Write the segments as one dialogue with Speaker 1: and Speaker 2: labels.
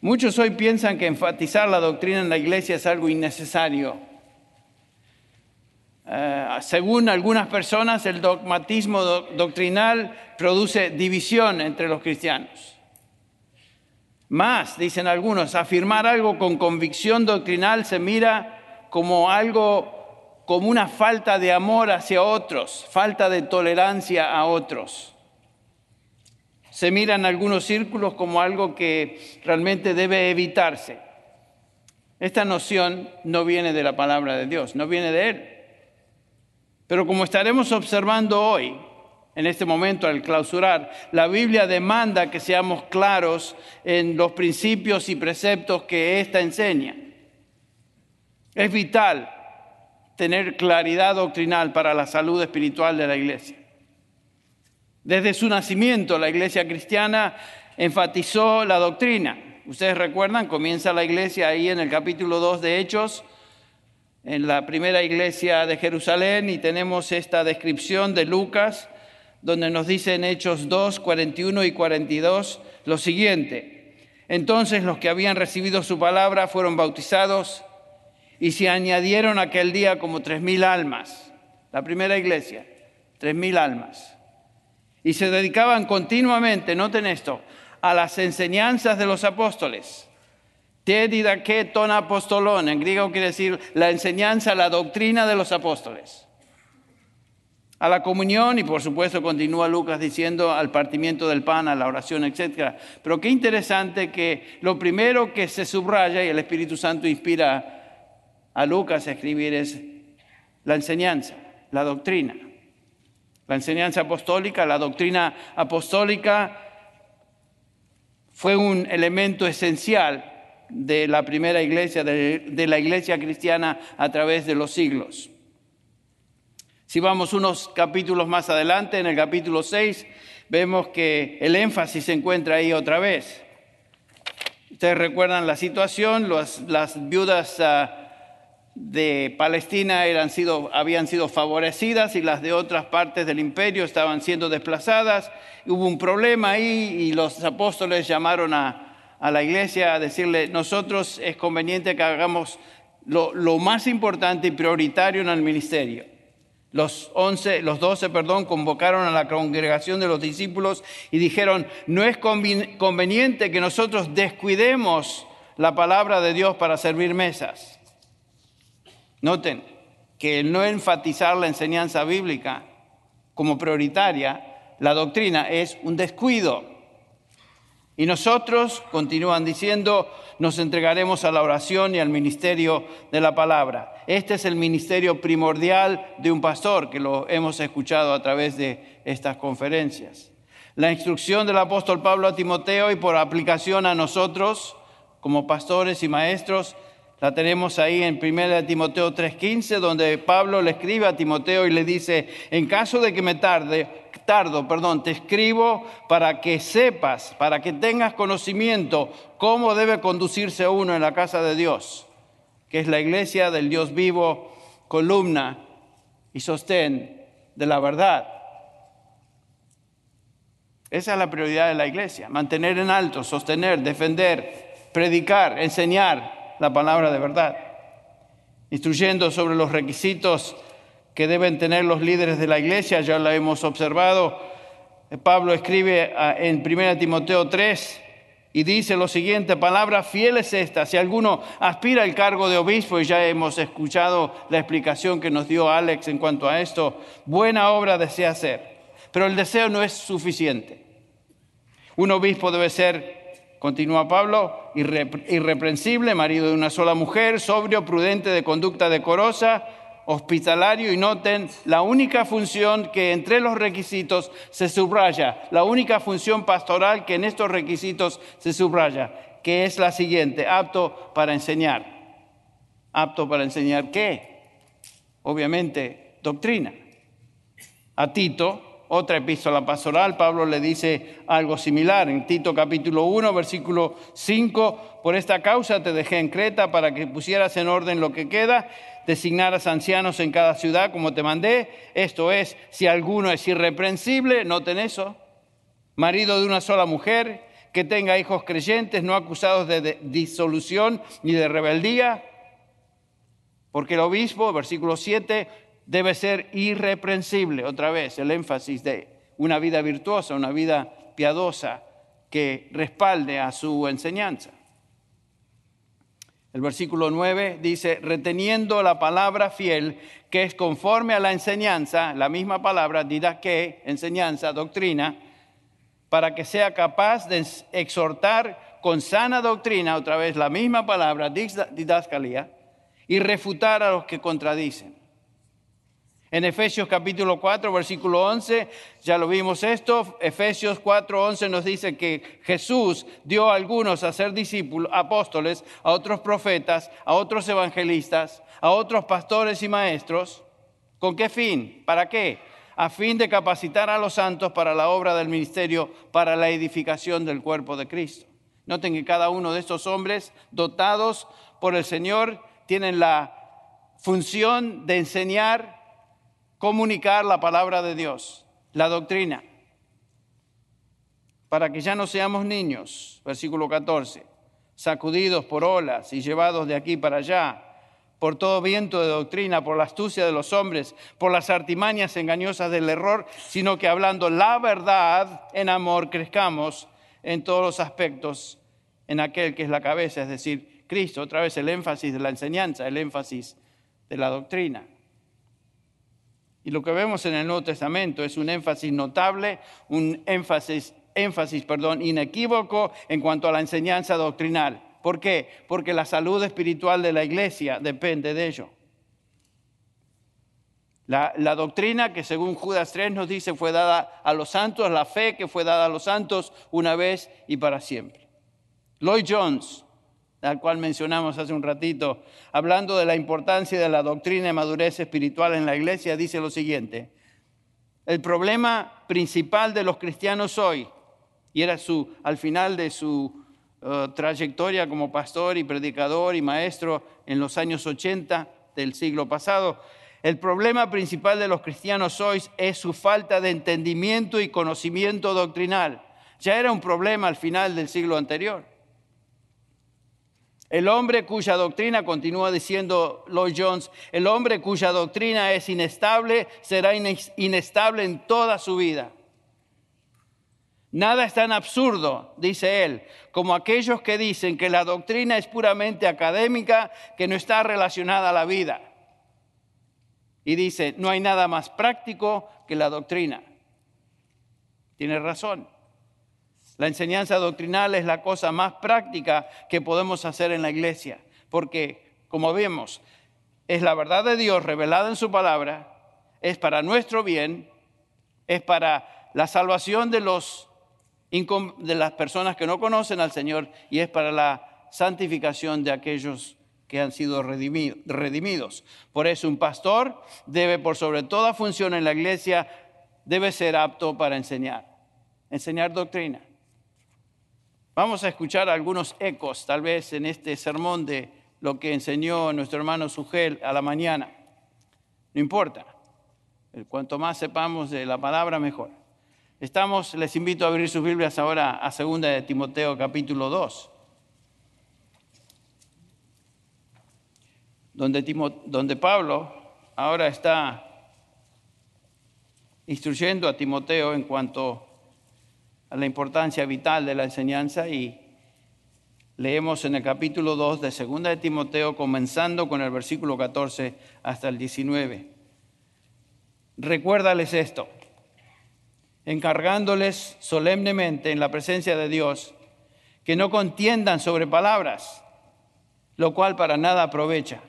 Speaker 1: Muchos hoy piensan que enfatizar la doctrina en la iglesia es algo innecesario. Eh, según algunas personas, el dogmatismo doctrinal produce división entre los cristianos. Más, dicen algunos, afirmar algo con convicción doctrinal se mira como algo, como una falta de amor hacia otros, falta de tolerancia a otros se mira en algunos círculos como algo que realmente debe evitarse. Esta noción no viene de la palabra de Dios, no viene de Él. Pero como estaremos observando hoy, en este momento al clausurar, la Biblia demanda que seamos claros en los principios y preceptos que ésta enseña. Es vital tener claridad doctrinal para la salud espiritual de la iglesia. Desde su nacimiento la iglesia cristiana enfatizó la doctrina. Ustedes recuerdan, comienza la iglesia ahí en el capítulo 2 de Hechos, en la primera iglesia de Jerusalén, y tenemos esta descripción de Lucas, donde nos dice en Hechos 2, 41 y 42 lo siguiente. Entonces los que habían recibido su palabra fueron bautizados y se añadieron aquel día como tres mil almas. La primera iglesia, tres mil almas y se dedicaban continuamente, noten esto, a las enseñanzas de los apóstoles. que ton apostolón, en griego quiere decir la enseñanza, la doctrina de los apóstoles. A la comunión y por supuesto continúa Lucas diciendo al partimiento del pan, a la oración, etc. Pero qué interesante que lo primero que se subraya y el Espíritu Santo inspira a Lucas a escribir es la enseñanza, la doctrina. La enseñanza apostólica, la doctrina apostólica fue un elemento esencial de la primera iglesia, de, la iglesia cristiana a través de los siglos. Si vamos unos capítulos más adelante, en el capítulo 6, vemos que el énfasis se encuentra ahí otra vez. Ustedes recuerdan la situación, las viudas ah, de Palestina habían sido favorecidas y las de otras partes del imperio estaban siendo desplazadas. Hubo un problema ahí y los apóstoles llamaron a, la iglesia a decirle, nosotros es conveniente que hagamos lo, lo más importante y prioritario en el ministerio. Los once, los doce, perdón, convocaron a la congregación de los discípulos y dijeron, no es conveniente que nosotros descuidemos la palabra de Dios para servir mesas. Noten que el no enfatizar la enseñanza bíblica como prioritaria, la doctrina es un descuido. Y nosotros, continúan diciendo, nos entregaremos a la oración y al ministerio de la palabra. Este es el ministerio primordial de un pastor, que lo hemos escuchado a través de estas conferencias. La instrucción del apóstol Pablo a Timoteo y por aplicación a nosotros, como pastores y maestros, la tenemos ahí en 1 Timoteo 3:15, donde Pablo le escribe a Timoteo y le dice, en caso de que me tarde, tardo, perdón, te escribo para que sepas, para que tengas conocimiento cómo debe conducirse uno en la casa de Dios, que es la iglesia del Dios vivo, columna y sostén de la verdad. Esa es la prioridad de la iglesia, mantener en alto, sostener, defender, predicar, enseñar, la palabra de verdad, instruyendo sobre los requisitos que deben tener los líderes de la iglesia, ya lo hemos observado. Pablo escribe en 1 Timoteo 3 y dice lo siguiente, palabra fiel es esta, si alguno aspira al cargo de obispo, y ya hemos escuchado la explicación que nos dio Alex en cuanto a esto, buena obra desea hacer, pero el deseo no es suficiente. Un obispo debe ser Continúa Pablo, irreprensible, marido de una sola mujer, sobrio, prudente, de conducta decorosa, hospitalario y noten la única función que entre los requisitos se subraya, la única función pastoral que en estos requisitos se subraya, que es la siguiente, apto para enseñar. ¿Apto para enseñar qué? Obviamente, doctrina. A Tito, otra epístola pastoral, Pablo le dice algo similar. En Tito capítulo 1, versículo 5, por esta causa te dejé en Creta para que pusieras en orden lo que queda, designaras ancianos en cada ciudad como te mandé. Esto es, si alguno es irreprensible, noten eso, marido de una sola mujer, que tenga hijos creyentes, no acusados de disolución ni de rebeldía, porque el obispo, versículo 7, debe ser irreprensible, otra vez el énfasis de una vida virtuosa, una vida piadosa que respalde a su enseñanza. El versículo 9 dice, reteniendo la palabra fiel, que es conforme a la enseñanza, la misma palabra, que enseñanza, doctrina, para que sea capaz de exhortar con sana doctrina, otra vez la misma palabra, didascalía, y refutar a los que contradicen. En Efesios capítulo 4, versículo 11, ya lo vimos esto, Efesios 4, 11 nos dice que Jesús dio a algunos a ser discípulos, apóstoles, a otros profetas, a otros evangelistas, a otros pastores y maestros. ¿Con qué fin? ¿Para qué? A fin de capacitar a los santos para la obra del ministerio, para la edificación del cuerpo de Cristo. Noten que cada uno de estos hombres dotados por el Señor tienen la función de enseñar comunicar la palabra de Dios, la doctrina, para que ya no seamos niños, versículo 14, sacudidos por olas y llevados de aquí para allá, por todo viento de doctrina, por la astucia de los hombres, por las artimañas engañosas del error, sino que hablando la verdad en amor crezcamos en todos los aspectos en aquel que es la cabeza, es decir, Cristo, otra vez el énfasis de la enseñanza, el énfasis de la doctrina. Y lo que vemos en el Nuevo Testamento es un énfasis notable, un énfasis, énfasis perdón, inequívoco en cuanto a la enseñanza doctrinal. ¿Por qué? Porque la salud espiritual de la iglesia depende de ello. La, la, doctrina que según Judas 3 nos dice fue dada a los santos, la fe que fue dada a los santos una vez y para siempre. Lloyd Jones, al cual mencionamos hace un ratito, hablando de la importancia de la doctrina y madurez espiritual en la iglesia, dice lo siguiente, el problema principal de los cristianos hoy, y era su, al final de su uh, trayectoria como pastor y predicador y maestro en los años 80 del siglo pasado, el problema principal de los cristianos hoy es su falta de entendimiento y conocimiento doctrinal. Ya era un problema al final del siglo anterior. El hombre cuya doctrina, continúa diciendo Lloyd Jones, el hombre cuya doctrina es inestable será inestable en toda su vida. Nada es tan absurdo, dice él, como aquellos que dicen que la doctrina es puramente académica, que no está relacionada a la vida. Y dice, no hay nada más práctico que la doctrina. Tiene razón. La enseñanza doctrinal es la cosa más práctica que podemos hacer en la iglesia, porque, como vemos, es la verdad de Dios revelada en su palabra, es para nuestro bien, es para la salvación de, los, de las personas que no conocen al Señor y es para la santificación de aquellos que han sido redimidos. Por eso un pastor debe, por sobre toda función en la iglesia, debe ser apto para enseñar, enseñar doctrina. Vamos a escuchar algunos ecos, tal vez en este sermón, de lo que enseñó nuestro hermano Sugel a la mañana. No importa. Cuanto más sepamos de la palabra, mejor. Estamos, les invito a abrir sus Biblias ahora a 2 de Timoteo capítulo 2, donde, donde Pablo ahora está instruyendo a Timoteo en cuanto a la importancia vital de la enseñanza y leemos en el capítulo 2 de 2 de Timoteo, comenzando con el versículo 14 hasta el 19. Recuérdales esto, encargándoles solemnemente en la presencia de Dios que no contiendan sobre palabras, lo cual para nada aprovecha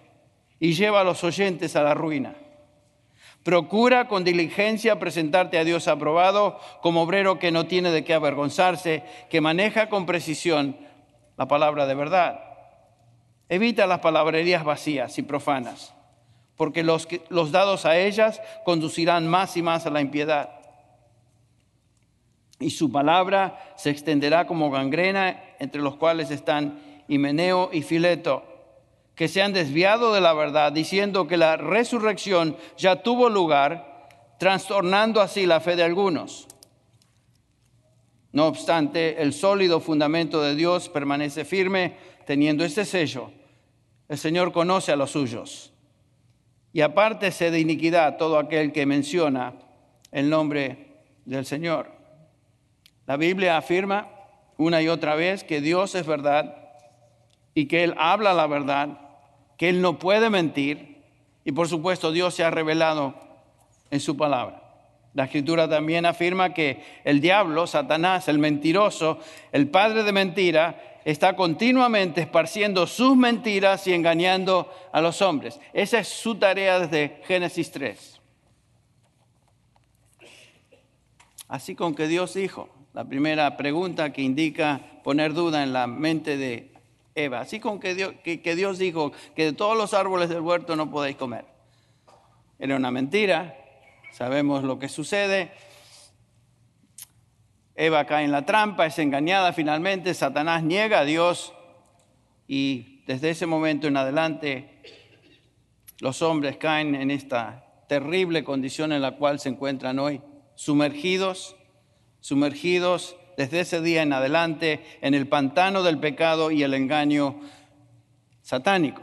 Speaker 1: y lleva a los oyentes a la ruina Procura con diligencia presentarte a Dios aprobado como obrero que no tiene de qué avergonzarse, que maneja con precisión la palabra de verdad. Evita las palabrerías vacías y profanas, porque los, los dados a ellas conducirán más y más a la impiedad. Y su palabra se extenderá como gangrena, entre los cuales están Himeneo y Fileto que se han desviado de la verdad, diciendo que la resurrección ya tuvo lugar, trastornando así la fe de algunos. No obstante, el sólido fundamento de Dios permanece firme teniendo este sello. El Señor conoce a los suyos. Y apártese de iniquidad todo aquel que menciona el nombre del Señor. La Biblia afirma una y otra vez que Dios es verdad y que Él habla la verdad, que Él no puede mentir y por supuesto Dios se ha revelado en su palabra. La escritura también afirma que el diablo, Satanás, el mentiroso, el padre de mentira, está continuamente esparciendo sus mentiras y engañando a los hombres. Esa es su tarea desde Génesis 3. Así con que Dios dijo, la primera pregunta que indica poner duda en la mente de Eva, así con que Dios, que Dios dijo que de todos los árboles del huerto no podéis comer. Era una mentira, sabemos lo que sucede, Eva cae en la trampa, es engañada finalmente, Satanás niega a Dios. Y desde ese momento en adelante los hombres caen en esta terrible condición en la cual se encuentran hoy, sumergidos, sumergidos desde ese día en adelante en el pantano del pecado y el engaño satánico.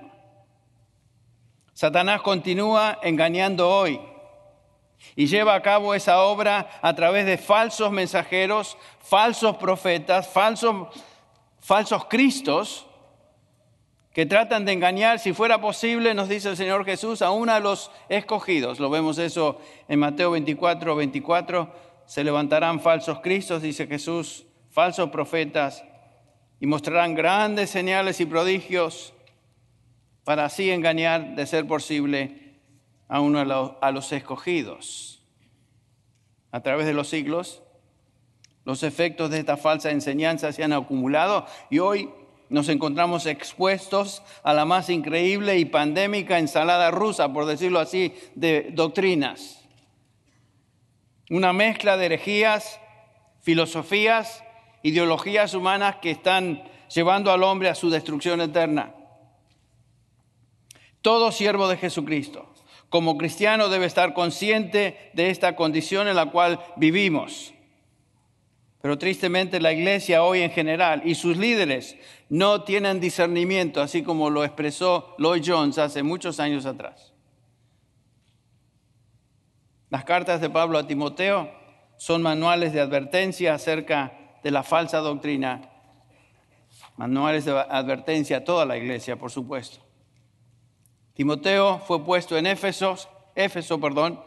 Speaker 1: Satanás continúa engañando hoy y lleva a cabo esa obra a través de falsos mensajeros, falsos profetas, falsos, falsos cristos, que tratan de engañar, si fuera posible, nos dice el Señor Jesús, aún a los escogidos. Lo vemos eso en Mateo 24, 24. Se levantarán falsos cristos, dice Jesús, falsos profetas, y mostrarán grandes señales y prodigios para así engañar, de ser posible, a uno a los escogidos. A través de los siglos, los efectos de esta falsa enseñanza se han acumulado y hoy nos encontramos expuestos a la más increíble y pandémica ensalada rusa, por decirlo así, de doctrinas. Una mezcla de herejías, filosofías, ideologías humanas que están llevando al hombre a su destrucción eterna. Todo siervo de Jesucristo como cristiano debe estar consciente de esta condición en la cual vivimos. Pero tristemente la iglesia hoy en general y sus líderes no tienen discernimiento, así como lo expresó Lloyd Jones hace muchos años atrás. Las cartas de Pablo a Timoteo son manuales de advertencia acerca de la falsa doctrina, manuales de advertencia a toda la iglesia, por supuesto. Timoteo fue puesto en Éfeso, Éfeso, perdón,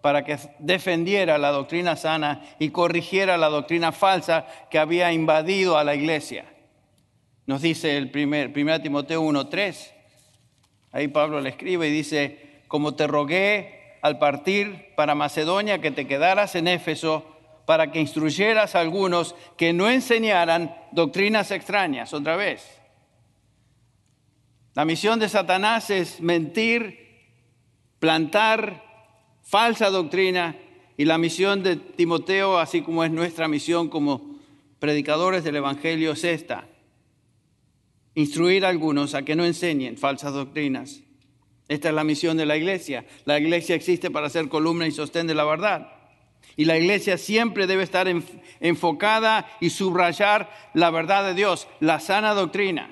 Speaker 1: para que defendiera la doctrina sana y corrigiera la doctrina falsa que había invadido a la iglesia. Nos dice el primer, 1 Timoteo 1.3. Ahí Pablo le escribe y dice, como te rogué al partir para Macedonia que te quedaras en Éfeso para que instruyeras a algunos que no enseñaran doctrinas extrañas, otra vez la misión de Satanás es mentir, plantar falsa doctrina y la misión de Timoteo, así como es nuestra misión como predicadores del Evangelio, es esta. Instruir a algunos a que no enseñen falsas doctrinas. Esta es la misión de la iglesia. La iglesia existe para ser columna y sostén de la verdad. Y la iglesia siempre debe estar enfocada y subrayar la verdad de Dios, la sana doctrina.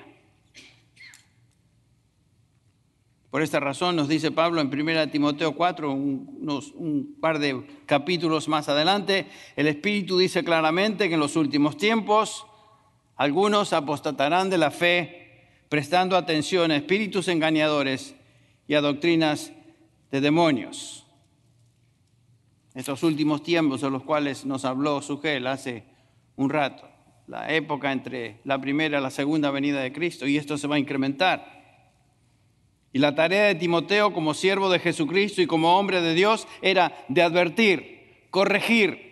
Speaker 1: Por esta razón nos dice Pablo en 1 Timoteo 4, unos, un par de capítulos más adelante, el Espíritu dice claramente que en los últimos tiempos algunos apostatarán de la fe, prestando atención a espíritus engañadores y a doctrinas de demonios. Estos últimos tiempos de los cuales nos habló Sugel hace un rato, la época entre la primera y la segunda venida de Cristo, y esto se va a incrementar. Y la tarea de Timoteo como siervo de Jesucristo y como hombre de Dios era de advertir, corregir.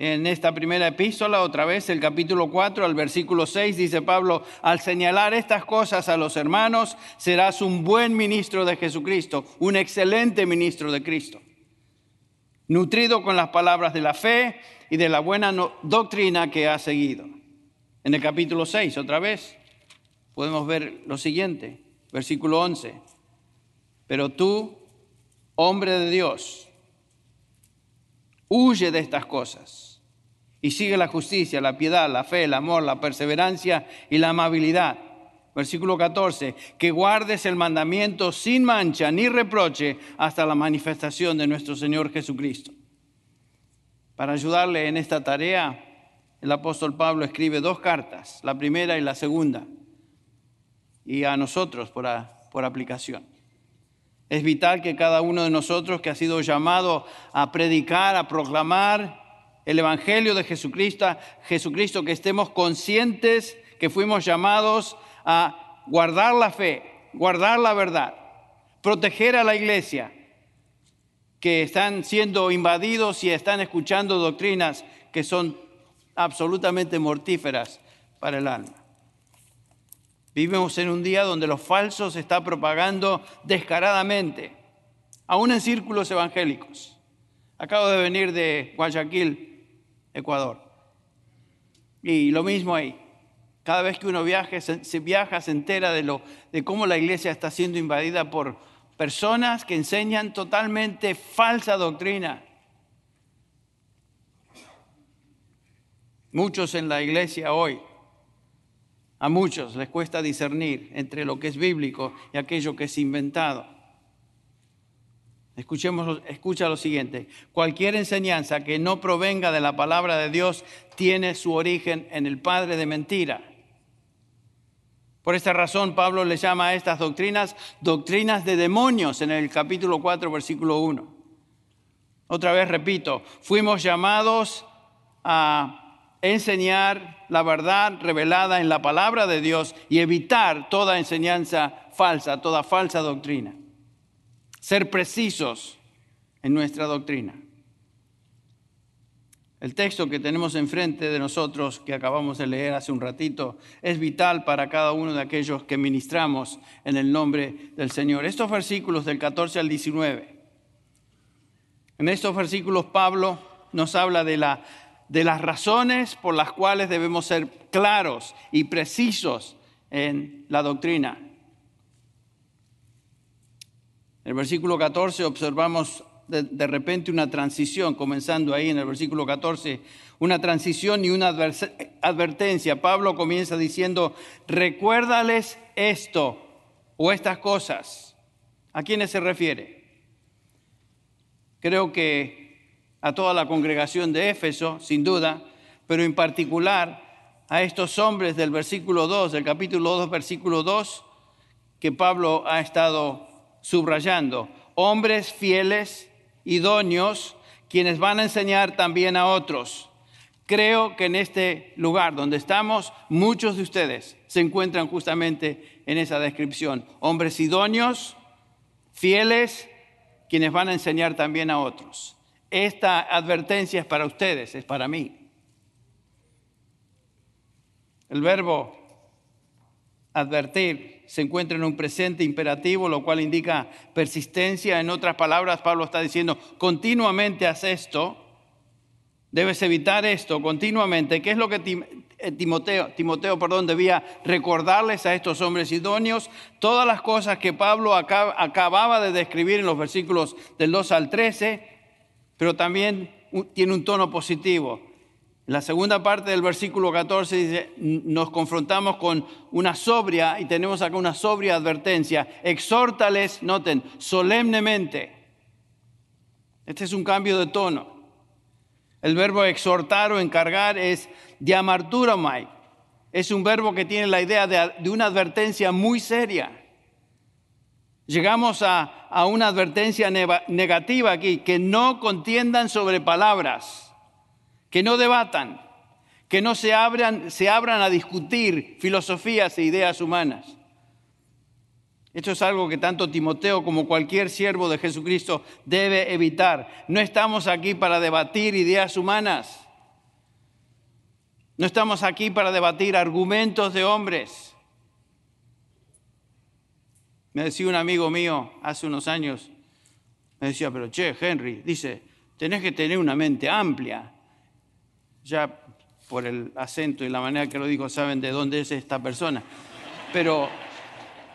Speaker 1: En esta primera epístola, otra vez, el capítulo 4, al versículo 6, dice Pablo, al señalar estas cosas a los hermanos, serás un buen ministro de Jesucristo, un excelente ministro de Cristo, nutrido con las palabras de la fe y de la buena doctrina que ha seguido. En el capítulo 6, otra vez, podemos ver lo siguiente, versículo 11. Pero tú, hombre de Dios, huye de estas cosas. Y sigue la justicia, la piedad, la fe, el amor, la perseverancia y la amabilidad. Versículo 14, que guardes el mandamiento sin mancha ni reproche hasta la manifestación de nuestro Señor Jesucristo. Para ayudarle en esta tarea, el apóstol Pablo escribe dos cartas, la primera y la segunda, y a nosotros por, por aplicación. Es vital que cada uno de nosotros que ha sido llamado a predicar, a proclamar el Evangelio de Jesucristo, Jesucristo, que estemos conscientes que fuimos llamados a guardar la fe, guardar la verdad, proteger a la iglesia, que están siendo invadidos y están escuchando doctrinas que son absolutamente mortíferas para el alma. Vivimos en un día donde los falsos se está propagando descaradamente, aún en círculos evangélicos. Acabo de venir de Guayaquil, Ecuador. Y lo mismo ahí. Cada vez que uno viaja, se, viaja, se entera de, lo, de cómo la iglesia está siendo invadida por personas que enseñan totalmente falsa doctrina. Muchos en la iglesia hoy, a muchos les cuesta discernir entre lo que es bíblico y aquello que es inventado. Escuchemos, escucha lo siguiente. Cualquier enseñanza que no provenga de la palabra de Dios tiene su origen en el padre de mentira por esta razón, Pablo le llama a estas doctrinas doctrinas de demonios en el capítulo 4, versículo 1. Otra vez repito, fuimos llamados a enseñar la verdad revelada en la palabra de Dios y evitar toda enseñanza falsa, toda falsa doctrina. Ser precisos en nuestra doctrina. El texto que tenemos enfrente de nosotros, que acabamos de leer hace un ratito, es vital para cada uno de aquellos que ministramos en el nombre del Señor. Estos versículos del 14 al 19. En estos versículos Pablo nos habla de, la, de las razones por las cuales debemos ser claros y precisos en la doctrina. En el versículo 14 observamos de, repente una transición, comenzando ahí en el versículo 14, una transición y una advertencia. Pablo comienza diciendo, recuérdales esto o estas cosas. ¿A quiénes se refiere? Creo que a toda la congregación de Éfeso, sin duda, pero en particular a estos hombres del versículo 2, del capítulo 2, versículo 2, que Pablo ha estado subrayando. Hombres fieles idóneos quienes van a enseñar también a otros. Creo que en este lugar donde estamos, muchos de ustedes se encuentran justamente en esa descripción. Hombres idóneos, fieles, quienes van a enseñar también a otros. Esta advertencia es para ustedes, es para mí. El verbo advertir se encuentra en un presente imperativo, lo cual indica persistencia. En otras palabras, Pablo está diciendo, continuamente haz esto, debes evitar esto continuamente. ¿Qué es lo que eh, Timoteo, Timoteo perdón, debía recordarles a estos hombres idóneos? Todas las cosas que Pablo acababa de describir en los versículos del 2 al 13, pero también tiene un tono positivo la segunda parte del versículo 14 dice, nos confrontamos con una sobria, y tenemos acá una sobria advertencia, exhórtales, noten, solemnemente. Este es un cambio de tono. El verbo exhortar o encargar es diamarturomai. Es un verbo que tiene la idea de, una advertencia muy seria. Llegamos a, a una advertencia negativa aquí, que no contiendan sobre palabras que no debatan, que no se abran, se abran a discutir filosofías e ideas humanas. Esto es algo que tanto Timoteo como cualquier siervo de Jesucristo debe evitar. No estamos aquí para debatir ideas humanas. No estamos aquí para debatir argumentos de hombres. Me decía un amigo mío hace unos años, me decía, pero che, Henry, dice, tenés que tener una mente amplia ya por el acento y la manera que lo dijo saben de dónde es esta persona. Pero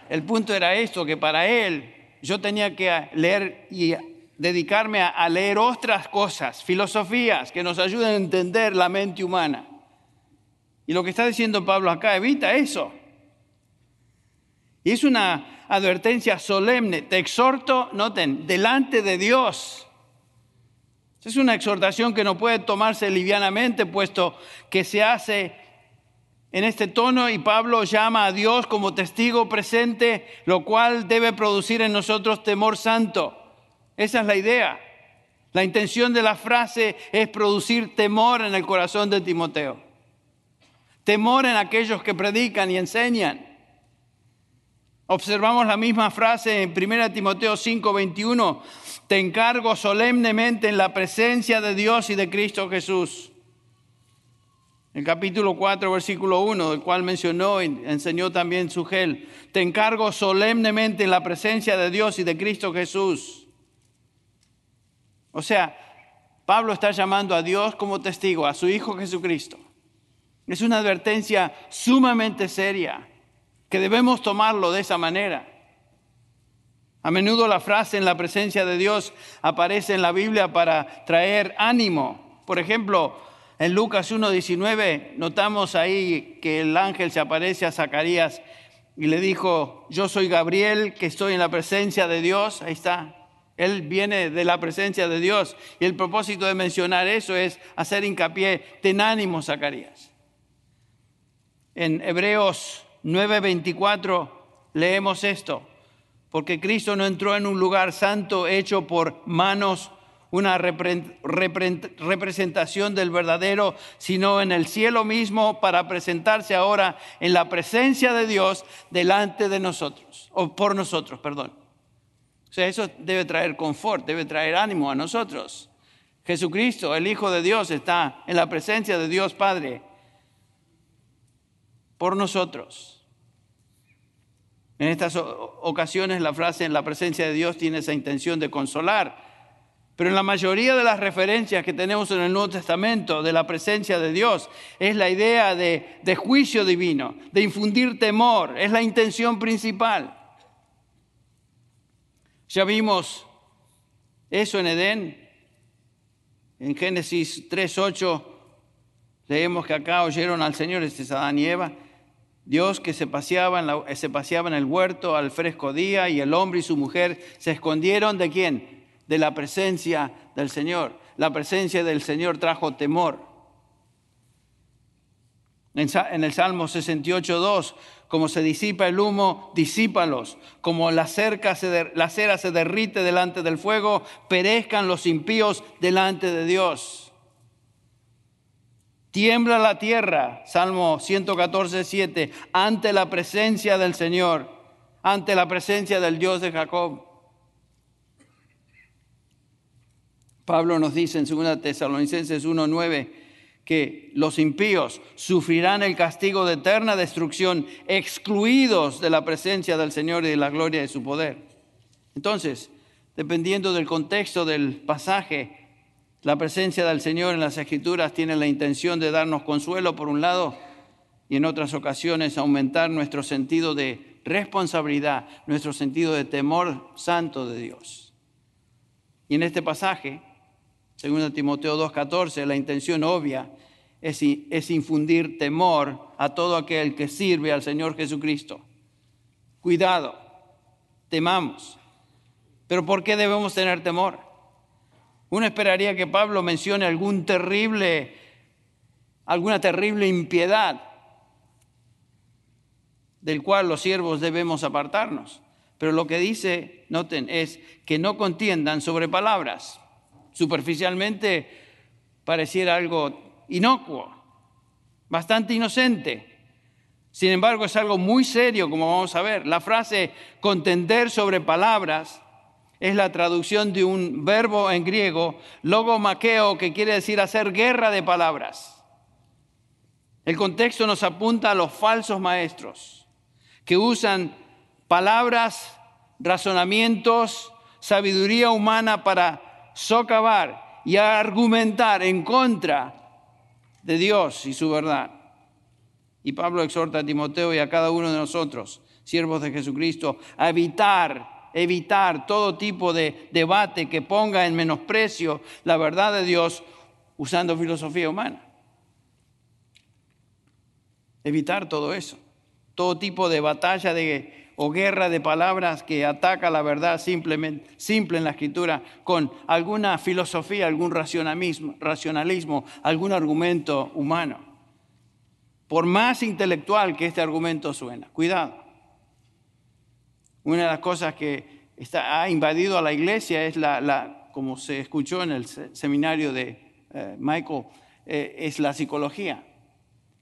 Speaker 1: el punto era esto, que para él yo tenía que leer y dedicarme a, leer otras cosas, filosofías que nos ayuden a entender la mente humana. Y lo que está diciendo Pablo acá, evita eso. Y es una advertencia solemne. Te exhorto, noten, delante de Dios. Es una exhortación que no puede tomarse livianamente, puesto que se hace en este tono y Pablo llama a Dios como testigo presente, lo cual debe producir en nosotros temor santo. Esa es la idea. La intención de la frase es producir temor en el corazón de Timoteo. Temor en aquellos que predican y enseñan. Observamos la misma frase en 1 Timoteo 5:21. Te encargo solemnemente en la presencia de Dios y de Cristo Jesús el capítulo 4, versículo 1, del cual mencionó y enseñó también Sugel, te encargo solemnemente en la presencia de Dios y de Cristo Jesús. O sea, Pablo está llamando a Dios como testigo, a su Hijo Jesucristo. Es una advertencia sumamente seria, que debemos tomarlo de esa manera. A menudo la frase en la presencia de Dios aparece en la Biblia para traer ánimo. Por ejemplo, en Lucas 1.19 notamos ahí que el ángel se aparece a Zacarías y le dijo, yo soy Gabriel, que estoy en la presencia de Dios. Ahí está. Él viene de la presencia de Dios. Y el propósito de mencionar eso es hacer hincapié, ten ánimo, Zacarías. En Hebreos 9:24 leemos esto, porque Cristo no entró en un lugar santo hecho por manos una representación del verdadero, sino en el cielo mismo para presentarse ahora en la presencia de Dios delante de nosotros, o por nosotros, perdón. O sea, eso debe traer confort, debe traer ánimo a nosotros. Jesucristo, el Hijo de Dios, está en la presencia de Dios Padre por nosotros. En estas ocasiones la frase en la presencia de Dios tiene esa intención de consolar, pero en la mayoría de las referencias que tenemos en el Nuevo Testamento de la presencia de Dios es la idea de, juicio divino, de infundir temor, es la intención principal. Ya vimos eso en Edén. En Génesis 3.8 leemos que acá oyeron al Señor, este es Adán y Eva, Dios que se paseaba, en se paseaba en el huerto al fresco día y el hombre y su mujer se escondieron de quién? de la presencia del Señor. La presencia del Señor trajo temor. En el Salmo 68.2, como se disipa el humo, disípalos. Como la, cerca se la cera se derrite delante del fuego, perezcan los impíos delante de Dios. Tiembla la tierra, Salmo 114.7, ante la presencia del Señor, ante la presencia del Dios de Jacob. Pablo nos dice en 2 Tesalonicenses 1:9 que los impíos sufrirán el castigo de eterna destrucción, excluidos de la presencia del Señor y de la gloria de su poder. Entonces, dependiendo del contexto del pasaje, la presencia del Señor en las Escrituras tiene la intención de darnos consuelo por un lado y en otras ocasiones aumentar nuestro sentido de responsabilidad, nuestro sentido de temor santo de Dios. Y en este pasaje, según Timoteo 2.14, la intención obvia es, infundir temor a todo aquel que sirve al Señor Jesucristo. Cuidado, temamos. Pero ¿por qué debemos tener temor? Uno esperaría que Pablo mencione algún terrible, alguna terrible impiedad del cual los siervos debemos apartarnos. Pero lo que dice, noten, es que no contiendan sobre palabras superficialmente pareciera algo inocuo, bastante inocente. Sin embargo, es algo muy serio, como vamos a ver. La frase contender sobre palabras es la traducción de un verbo en griego, logomaqueo, que quiere decir hacer guerra de palabras. El contexto nos apunta a los falsos maestros que usan palabras, razonamientos, sabiduría humana para socavar y argumentar en contra de Dios y su verdad. Y Pablo exhorta a Timoteo y a cada uno de nosotros, siervos de Jesucristo, a evitar evitar todo tipo de debate que ponga en menosprecio la verdad de Dios usando filosofía humana. Evitar todo eso. Todo tipo de batalla de, o guerra de palabras que ataca la verdad simplemente, simple en la escritura con alguna filosofía, algún racionalismo, racionalismo, algún argumento humano. Por más intelectual que este argumento suena. Cuidado. Una de las cosas que ha invadido a la iglesia es la, como se escuchó en el seminario de eh, Michael, eh, es la psicología,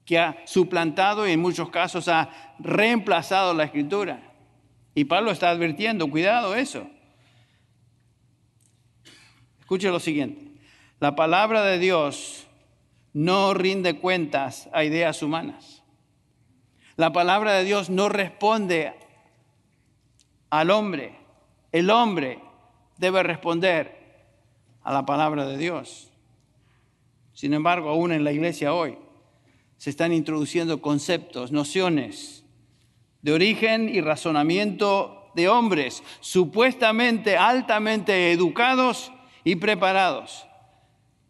Speaker 1: que ha suplantado y en muchos casos ha reemplazado la escritura. Y Pablo está advirtiendo, cuidado eso. Escuche lo siguiente, la palabra de Dios no rinde cuentas a ideas humanas. La palabra de Dios no responde al hombre. El hombre debe responder a la palabra de Dios. Sin embargo, aún en la iglesia hoy se están introduciendo conceptos, nociones de origen y razonamiento de hombres supuestamente altamente educados y preparados,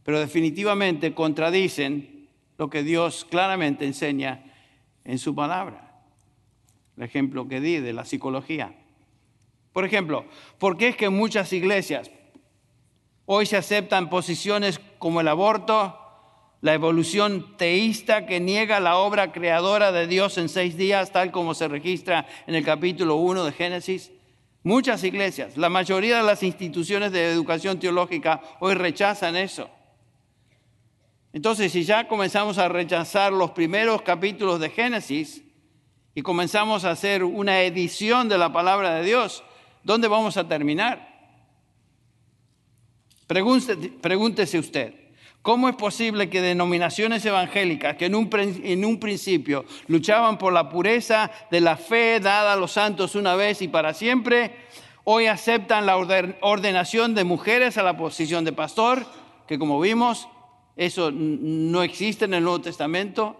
Speaker 1: pero definitivamente contradicen lo que Dios claramente enseña en su palabra. El ejemplo que di de la psicología. Por ejemplo, ¿por qué es que muchas iglesias hoy se aceptan posiciones como el aborto, la evolución teísta que niega la obra creadora de Dios en seis días, tal como se registra en el capítulo 1 de Génesis? Muchas iglesias, la mayoría de las instituciones de educación teológica hoy rechazan eso. Entonces, si ya comenzamos a rechazar los primeros capítulos de Génesis y comenzamos a hacer una edición de la palabra de Dios, ¿dónde vamos a terminar? Pregúntese, usted, ¿cómo es posible que denominaciones evangélicas que en un, en un principio luchaban por la pureza de la fe dada a los santos una vez y para siempre, hoy aceptan la ordenación de mujeres a la posición de pastor, que como vimos, eso no existe en el Nuevo Testamento?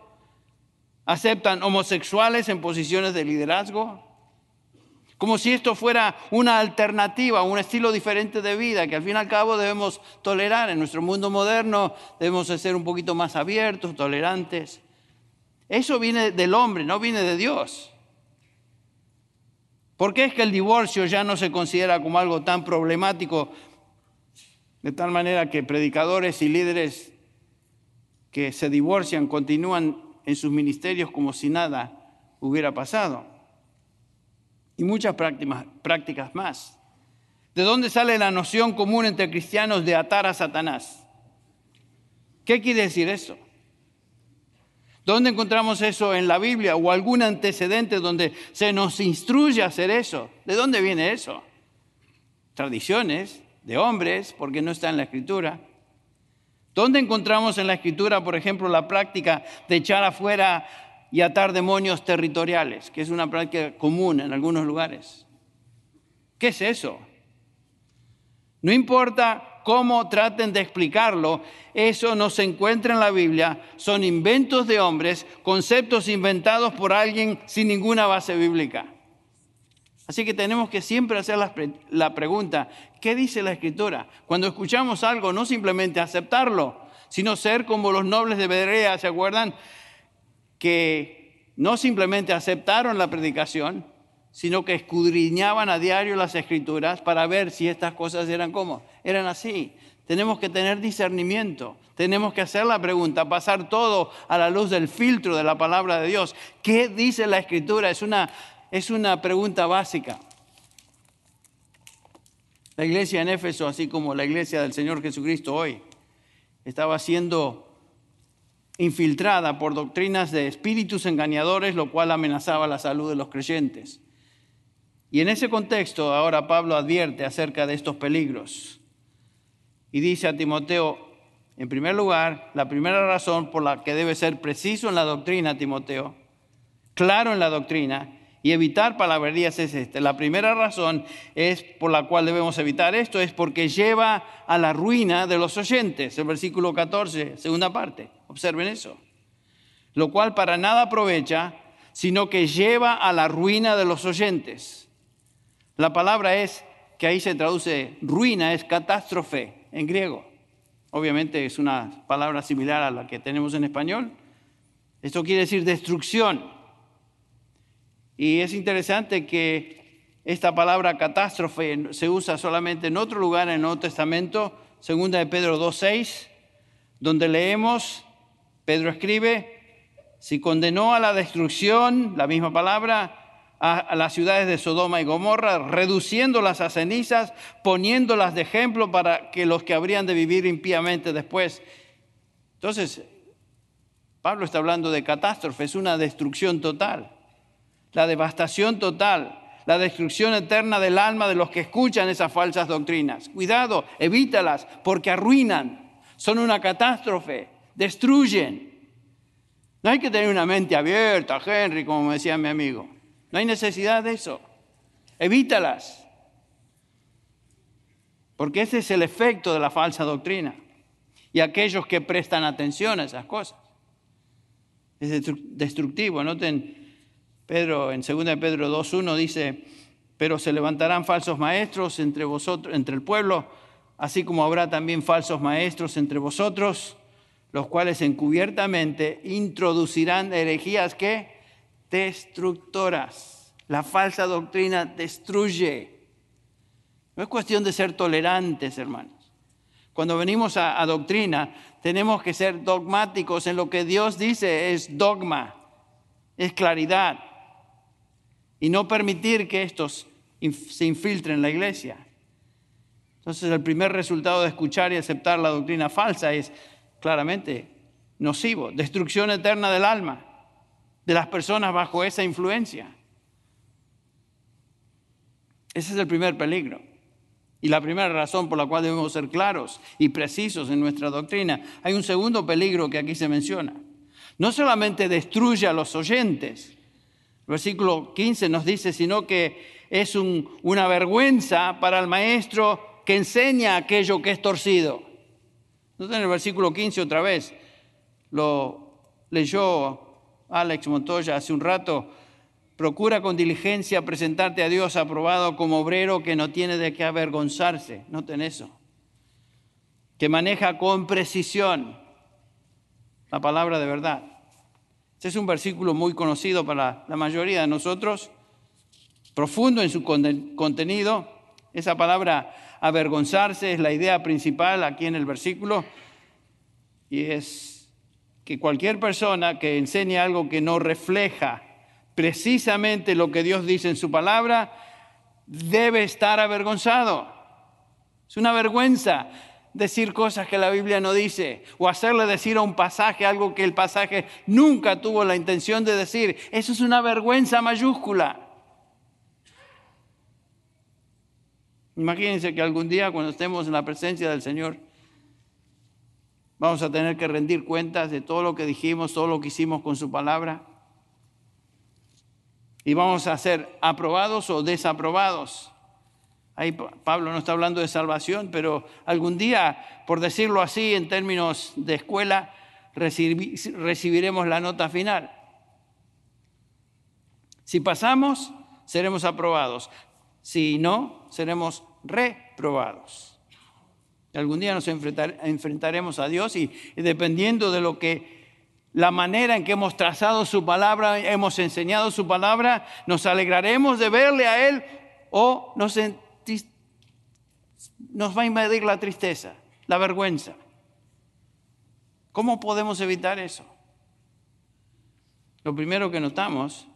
Speaker 1: ¿Aceptan homosexuales en posiciones de liderazgo? Como si esto fuera una alternativa, un estilo diferente de vida que al fin y al cabo debemos tolerar. En nuestro mundo moderno debemos ser un poquito más abiertos, tolerantes. Eso viene del hombre, no viene de Dios. ¿Por qué es que el divorcio ya no se considera como algo tan problemático? De tal manera que predicadores y líderes que se divorcian continúan en sus ministerios como si nada hubiera pasado y muchas prácticas, más. ¿De dónde sale la noción común entre cristianos de atar a Satanás? ¿Qué quiere decir eso? ¿Dónde encontramos eso en la Biblia o algún antecedente donde se nos instruye a hacer eso? ¿De dónde viene eso? Tradiciones de hombres, porque no está en la escritura. ¿Dónde encontramos en la escritura, por ejemplo, la práctica de echar afuera y atar demonios territoriales, que es una práctica común en algunos lugares. ¿Qué es eso? No importa cómo traten de explicarlo, eso no se encuentra en la Biblia, son inventos de hombres, conceptos inventados por alguien sin ninguna base bíblica. Así que tenemos que siempre hacer la, pregunta, ¿qué dice la Escritura? Cuando escuchamos algo, no simplemente aceptarlo, sino ser como los nobles de Berea, ¿se acuerdan? Que no simplemente aceptaron la predicación, sino que escudriñaban a diario las escrituras para ver si estas cosas eran como, eran así. Tenemos que tener discernimiento, tenemos que hacer la pregunta, pasar todo a la luz del filtro de la palabra de Dios. ¿Qué dice la escritura? Es una, es una pregunta básica. La iglesia en Éfeso, así como la iglesia del Señor Jesucristo hoy, estaba siendo infiltrada por doctrinas de espíritus engañadores, lo cual amenazaba la salud de los creyentes. Y en ese contexto ahora Pablo advierte acerca de estos peligros y dice a Timoteo, en primer lugar, la primera razón por la que debe ser preciso en la doctrina, Timoteo, claro en la doctrina, y evitar palabrerías es esta. La primera razón es por la cual debemos evitar esto es porque lleva a la ruina de los oyentes. El versículo 14, segunda parte. Observen eso. Lo cual para nada aprovecha, sino que lleva a la ruina de los oyentes. La palabra es, que ahí se traduce ruina, es catástrofe en griego. Obviamente es una palabra similar a la que tenemos en español. Esto quiere decir destrucción. Y es interesante que esta palabra catástrofe se usa solamente en otro lugar en el Nuevo Testamento, segunda de Pedro 2.6, donde leemos, Pedro escribe, si condenó a la destrucción, la misma palabra, a, las ciudades de Sodoma y Gomorra, reduciéndolas a cenizas, poniéndolas de ejemplo para que los que habrían de vivir impíamente después. Entonces, Pablo está hablando de catástrofe, es una destrucción total, la devastación total, la destrucción eterna del alma de los que escuchan esas falsas doctrinas. Cuidado, evítalas, porque arruinan, son una catástrofe, destruyen. No hay que tener una mente abierta, Henry, como me decía mi amigo. No hay necesidad de eso. Evítalas. Porque ese es el efecto de la falsa doctrina. Y aquellos que prestan atención a esas cosas. Es destructivo. Noten, Pedro, en 2 Pedro 2.1 dice, pero se levantarán falsos maestros entre vosotros, entre el pueblo, así como habrá también falsos maestros entre vosotros, los cuales encubiertamente introducirán herejías que destructoras. La falsa doctrina destruye. No es cuestión de ser tolerantes, hermanos. Cuando venimos a, doctrina, tenemos que ser dogmáticos en lo que Dios dice es dogma, es claridad. Y no permitir que estos se infiltren en la iglesia. Entonces el primer resultado de escuchar y aceptar la doctrina falsa es claramente nocivo, destrucción eterna del alma de las personas bajo esa influencia. Ese es el primer peligro. Y la primera razón por la cual debemos ser claros y precisos en nuestra doctrina. Hay un segundo peligro que aquí se menciona. No solamente destruye a los oyentes, versículo 15 nos dice, sino que es una vergüenza para el maestro que enseña aquello que es torcido. en el versículo 15 otra vez, lo leyó Alex Montoya hace un rato, procura con diligencia presentarte a Dios aprobado como obrero que no tiene de qué avergonzarse. Noten eso. Que maneja con precisión la palabra de verdad. Este es un versículo muy conocido para la mayoría de nosotros, profundo en su contenido. Esa palabra avergonzarse es la idea principal aquí en el versículo y es que cualquier persona que enseñe algo que no refleja precisamente lo que Dios dice en su palabra, debe estar avergonzado. Es una vergüenza decir cosas que la Biblia no dice o hacerle decir a un pasaje algo que el pasaje nunca tuvo la intención de decir. Eso es una vergüenza mayúscula. Imagínense que algún día cuando estemos en la presencia del Señor, Vamos a tener que rendir cuentas de todo lo que dijimos, todo lo que hicimos con su palabra. Y vamos a ser aprobados o desaprobados. Ahí Pablo no está hablando de salvación, pero algún día, por decirlo así, en términos de escuela, recibiremos la nota final. Si pasamos, seremos aprobados. Si no, seremos reprobados. Algún día nos enfrentaremos a Dios y, dependiendo de lo que la manera en que hemos trazado su palabra, hemos enseñado su palabra, nos alegraremos de verle a Él o nos, nos va a invadir la tristeza, la vergüenza. ¿Cómo podemos evitar eso? Lo primero que notamos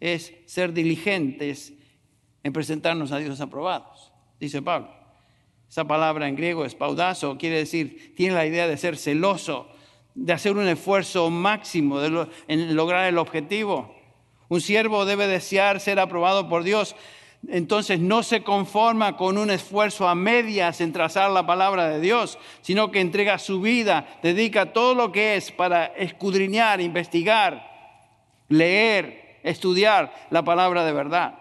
Speaker 1: es ser diligentes en presentarnos a Dios aprobados, dice Pablo. Esa palabra en griego, espaudazo, quiere decir, tiene la idea de ser celoso, de hacer un esfuerzo máximo en lograr el objetivo. Un siervo debe desear ser aprobado por Dios, entonces no se conforma con un esfuerzo a medias en trazar la palabra de Dios, sino que entrega su vida, dedica todo lo que es para escudriñar, investigar, leer, estudiar la palabra de verdad.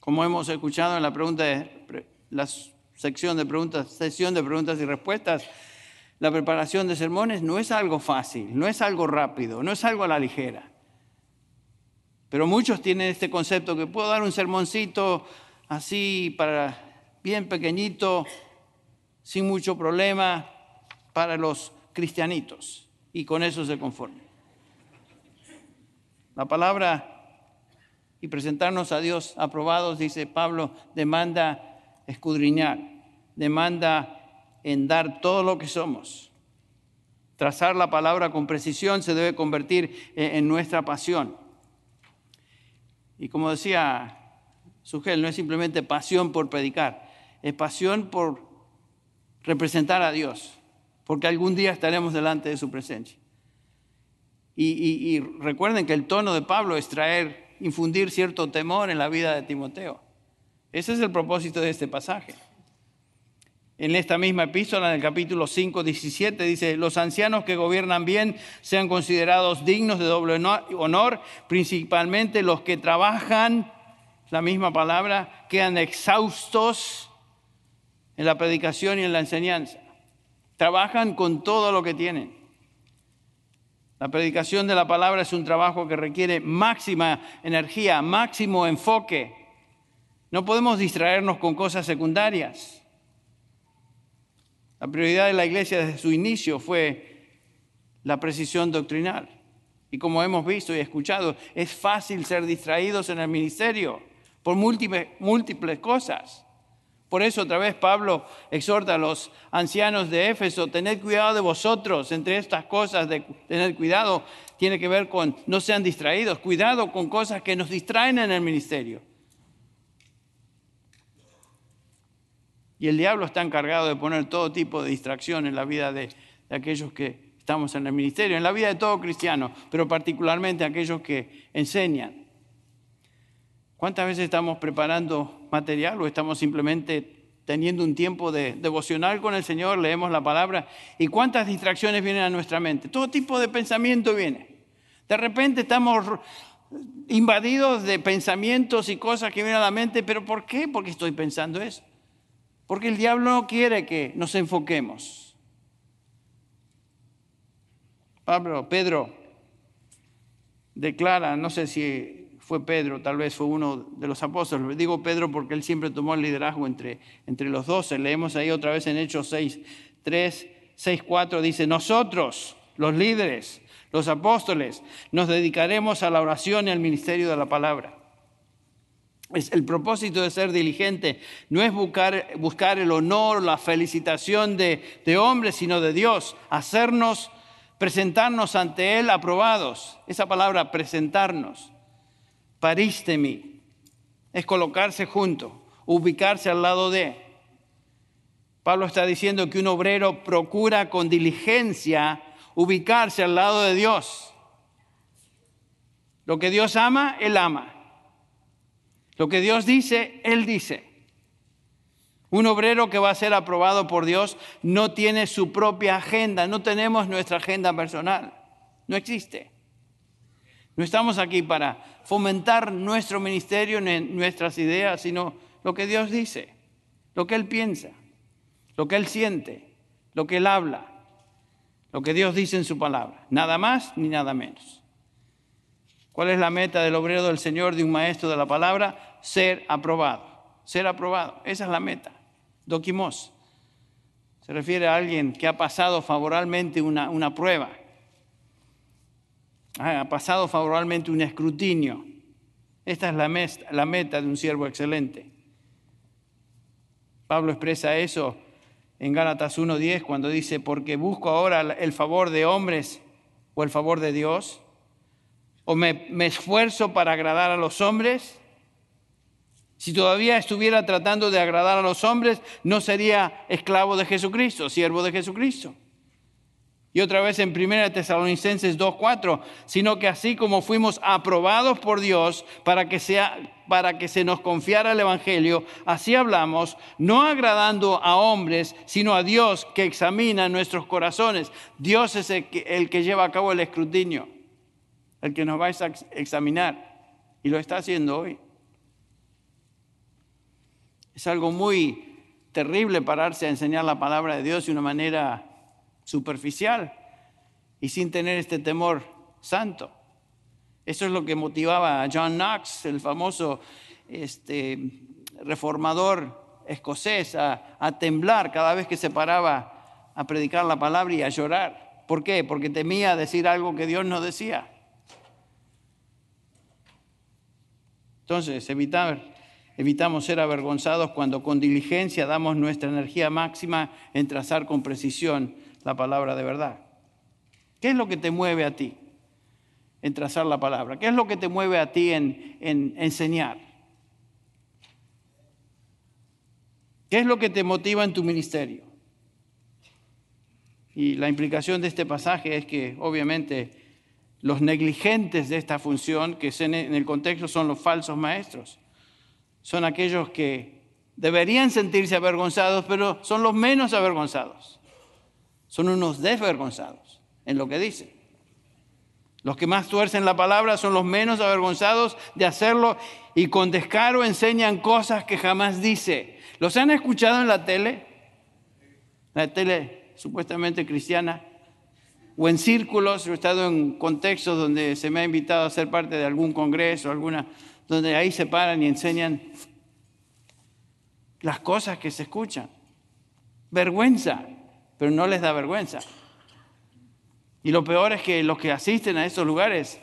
Speaker 1: Como hemos escuchado en la pregunta de, la sección de preguntas, sesión de preguntas y respuestas, la preparación de sermones no es algo fácil, no es algo rápido, no es algo a la ligera. Pero muchos tienen este concepto que puedo dar un sermoncito así para bien pequeñito, sin mucho problema para los cristianitos y con eso se conforman. La palabra y presentarnos a Dios aprobados, dice Pablo, demanda escudriñar, demanda en dar todo lo que somos. Trazar la palabra con precisión se debe convertir en nuestra pasión. Y como decía Sugel, no es simplemente pasión por predicar, es pasión por representar a Dios, porque algún día estaremos delante de su presencia. Y, recuerden que el tono de Pablo es traer, infundir cierto temor en la vida de Timoteo. Ese es el propósito de este pasaje. En esta misma epístola, en el capítulo 5, 17, dice, los ancianos que gobiernan bien sean considerados dignos de doble honor, principalmente los que trabajan, la misma palabra, quedan exhaustos en la predicación y en la enseñanza. Trabajan con todo lo que tienen. La predicación de la palabra es un trabajo que requiere máxima energía, máximo enfoque. No podemos distraernos con cosas secundarias. La prioridad de la iglesia desde su inicio fue la precisión doctrinal. Y como hemos visto y escuchado, es fácil ser distraídos en el ministerio por múltiples, cosas. Por eso otra vez Pablo exhorta a los ancianos de Éfeso, tened cuidado de vosotros. Entre estas cosas de tener cuidado tiene que ver con no sean distraídos, cuidado con cosas que nos distraen en el ministerio. Y el diablo está encargado de poner todo tipo de distracción en la vida de, aquellos que estamos en el ministerio, en la vida de todo cristiano, pero particularmente aquellos que enseñan. ¿Cuántas veces estamos preparando material o estamos simplemente teniendo un tiempo de devocional con el Señor, leemos la palabra y cuántas distracciones vienen a nuestra mente? Todo tipo de pensamiento viene. De repente estamos invadidos de pensamientos y cosas que vienen a la mente, pero ¿por qué? Porque estoy pensando eso. Porque el diablo no quiere que nos enfoquemos. Pablo, Pedro declara, no sé si fue Pedro, tal vez fue uno de los apóstoles. Digo Pedro porque él siempre tomó el liderazgo entre, entre los doce. Leemos ahí otra vez en Hechos 6, 3, 6, 4, dice, nosotros, los líderes, los apóstoles, nos dedicaremos a la oración y al ministerio de la palabra el propósito de ser diligente no es buscar, buscar el honor, la felicitación de, de, hombres, sino de Dios. Hacernos, presentarnos ante Él aprobados. Esa palabra, presentarnos. Parístemi. Es colocarse junto, ubicarse al lado de. Pablo está diciendo que un obrero procura con diligencia ubicarse al lado de Dios. Lo que Dios ama, Él ama. Lo que Dios dice, Él dice. Un obrero que va a ser aprobado por Dios no tiene su propia agenda, no tenemos nuestra agenda personal, no existe. No estamos aquí para fomentar nuestro ministerio, nuestras ideas, sino lo que Dios dice, lo que Él piensa, lo que Él siente, lo que Él habla, lo que Dios dice en su palabra, nada más ni nada menos. ¿Cuál es la meta del obrero del Señor, de un maestro de la palabra? Ser aprobado. Ser aprobado. Esa es la meta. Doquimos. Se refiere a alguien que ha pasado favorablemente una, una prueba. Ha pasado favorablemente un escrutinio. Esta es la, la meta de un siervo excelente. Pablo expresa eso en Gálatas 1.10 cuando dice, porque busco ahora el favor de hombres o el favor de Dios, o me, me esfuerzo para agradar a los hombres, si todavía estuviera tratando de agradar a los hombres, no sería esclavo de Jesucristo, siervo de Jesucristo. Y otra vez en 1 Tesalonicenses 2.4, sino que así como fuimos aprobados por Dios para que, sea, para que se nos confiara el Evangelio, así hablamos, no agradando a hombres, sino a Dios que examina nuestros corazones. Dios es el que, el que lleva a cabo el escrutinio, el que nos va a examinar. Y lo está haciendo hoy. Es algo muy terrible pararse a enseñar la palabra de Dios de una manera superficial y sin tener este temor santo. Eso es lo que motivaba a John Knox, el famoso este, reformador escocés, a, temblar cada vez que se paraba a predicar la palabra y a llorar. ¿Por qué? Porque temía decir algo que Dios no decía. Entonces, evitar, evitamos ser avergonzados cuando con diligencia damos nuestra energía máxima en trazar con precisión la palabra de verdad. ¿Qué es lo que te mueve a ti en trazar la palabra? ¿Qué es lo que te mueve a ti en, en enseñar? ¿Qué es lo que te motiva en tu ministerio? Y la implicación de este pasaje es que obviamente los negligentes de esta función, que en el contexto son los falsos maestros, son aquellos que deberían sentirse avergonzados, pero son los menos avergonzados. Son unos desvergonzados en lo que dicen. Los que más tuercen la palabra son los menos avergonzados de hacerlo y con descaro enseñan cosas que jamás dice. ¿Los han escuchado en la tele? La tele supuestamente cristiana o en círculos, he estado en contextos donde se me ha invitado a ser parte de algún congreso, alguna, donde ahí se paran y enseñan las cosas que se escuchan. Vergüenza, pero no les da vergüenza. Y lo peor es que los que asisten a esos lugares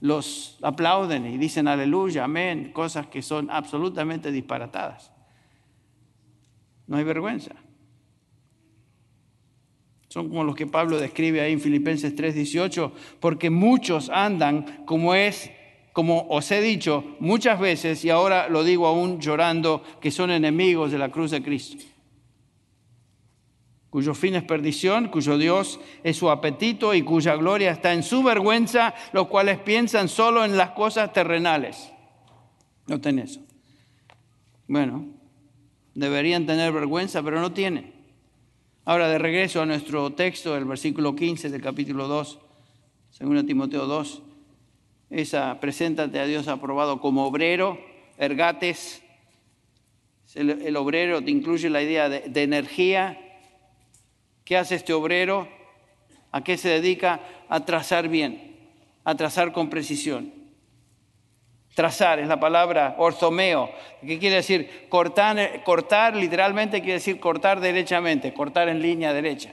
Speaker 1: los aplauden y dicen aleluya, amén, cosas que son absolutamente disparatadas. No hay vergüenza. Son como los que Pablo describe ahí en Filipenses 3:18, porque muchos andan como es, como os he dicho muchas veces, y ahora lo digo aún llorando, que son enemigos de la cruz de Cristo, cuyo fin es perdición, cuyo Dios es su apetito y cuya gloria está en su vergüenza, los cuales piensan solo en las cosas terrenales. Noten eso. Bueno, deberían tener vergüenza, pero no tienen. Ahora, de regreso a nuestro texto, el versículo 15 del capítulo 2, según Timoteo 2, esa preséntate a Dios aprobado como obrero, ergates. El, obrero te incluye la idea de, energía. ¿Qué hace este obrero? ¿A qué se dedica? A trazar bien, a trazar con precisión. Trazar es la palabra orthomeo, que quiere decir cortar, cortar, literalmente quiere decir cortar derechamente, cortar en línea derecha.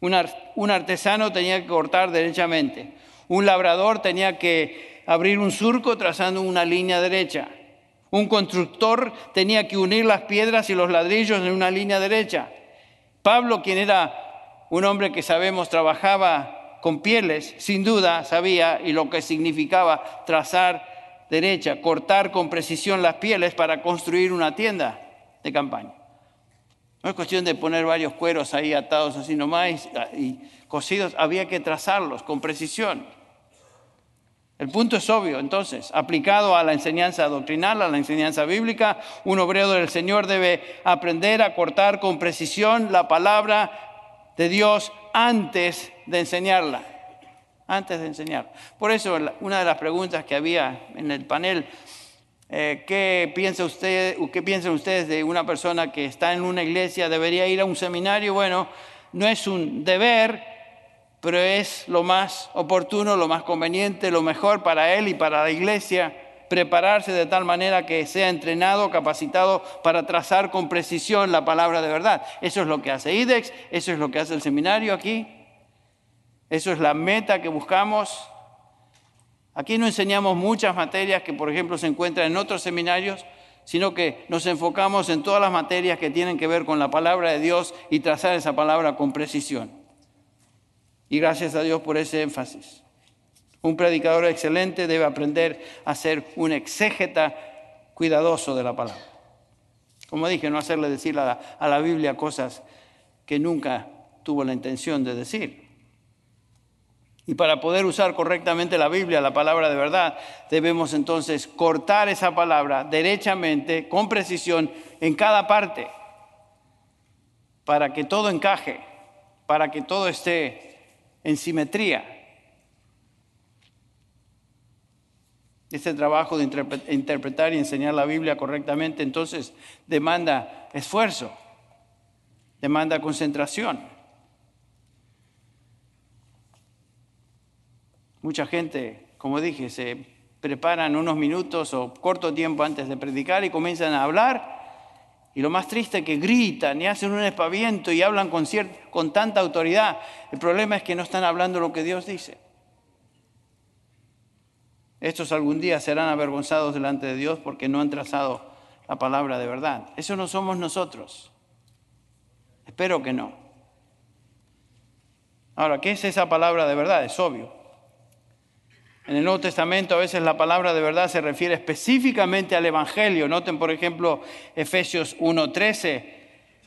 Speaker 1: Un artesano tenía que cortar derechamente. Un labrador tenía que abrir un surco trazando una línea derecha. Un constructor tenía que unir las piedras y los ladrillos en una línea derecha. Pablo, quien era un hombre que sabemos trabajaba con pieles, sin duda sabía y lo que significaba trazar derecha, cortar con precisión las pieles para construir una tienda de campaña. No es cuestión de poner varios cueros ahí atados así nomás y cosidos, había que trazarlos con precisión. El punto es obvio, entonces, aplicado a la enseñanza doctrinal, a la enseñanza bíblica, un obrero del Señor debe aprender a cortar con precisión la palabra de Dios antes de enseñarla, antes de enseñar. Por eso una de las preguntas que había en el panel, eh, ¿qué, piensa usted, ¿qué piensan ustedes de una persona que está en una iglesia, debería ir a un seminario? Bueno, no es un deber, pero es lo más oportuno, lo más conveniente, lo mejor para él y para la iglesia prepararse de tal manera que sea entrenado, capacitado para trazar con precisión la palabra de verdad. Eso es lo que hace IDEX, eso es lo que hace el seminario aquí, eso es la meta que buscamos. Aquí no enseñamos muchas materias que, por ejemplo, se encuentran en otros seminarios, sino que nos enfocamos en todas las materias que tienen que ver con la palabra de Dios y trazar esa palabra con precisión. Y gracias a Dios por ese énfasis. Un predicador excelente debe aprender a ser un exégeta cuidadoso de la palabra. Como dije, no hacerle decir a la, Biblia cosas que nunca tuvo la intención de decir. Y para poder usar correctamente la Biblia, la palabra de verdad, debemos entonces cortar esa palabra derechamente, con precisión, en cada parte, para que todo encaje, para que todo esté en simetría. Este trabajo de interpretar y enseñar la Biblia correctamente, entonces demanda esfuerzo, demanda concentración. Mucha gente como dije, se preparan unos minutos o corto tiempo antes de predicar y comienzan a hablar. Y lo más triste es que gritan y hacen un espaviento y hablan con, con tanta autoridad. El problema es que no están hablando lo que Dios dice. Estos algún día serán avergonzados delante de Dios porque no han trazado la palabra de verdad. Eso no somos nosotros. Espero que no. Ahora, ¿qué es esa palabra de verdad? Es obvio. En el Nuevo Testamento a veces la palabra de verdad se refiere específicamente al Evangelio. Noten, por ejemplo, Efesios 1.13.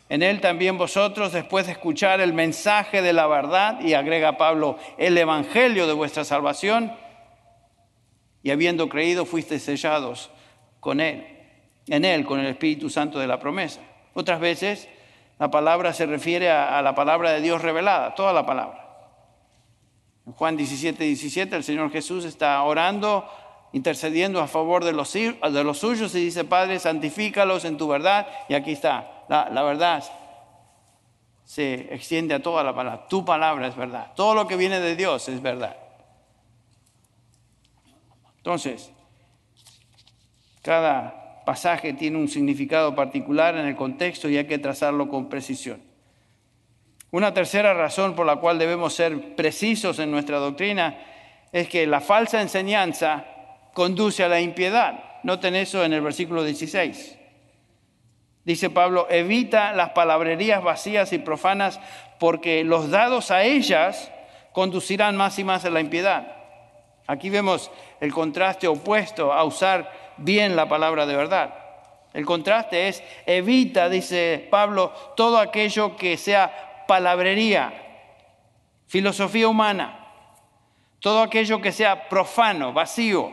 Speaker 1: En él también vosotros, después de escuchar el mensaje de la verdad, y agrega Pablo, el Evangelio de vuestra salvación, y habiendo creído, fuisteis sellados con él, en él, con el Espíritu Santo de la promesa. Otras veces la palabra se refiere a, a la palabra de Dios revelada, toda la palabra. En Juan 17, 17 el Señor Jesús está orando, intercediendo a favor de los, de los suyos y dice, Padre, santifícalos en tu verdad. Y aquí está, la, la verdad se extiende a toda la palabra. Tu palabra es verdad. Todo lo que viene de Dios es verdad. Entonces, cada pasaje tiene un significado particular en el contexto y hay que trazarlo con precisión. Una tercera razón por la cual debemos ser precisos en nuestra doctrina es que la falsa enseñanza conduce a la impiedad. Noten eso en el versículo 16. Dice Pablo, evita las palabrerías vacías y profanas porque los dados a ellas conducirán más y más a la impiedad. Aquí vemos el contraste opuesto a usar bien la palabra de verdad. El contraste es, evita, dice Pablo, todo aquello que sea palabrería, filosofía humana, todo aquello que sea profano, vacío,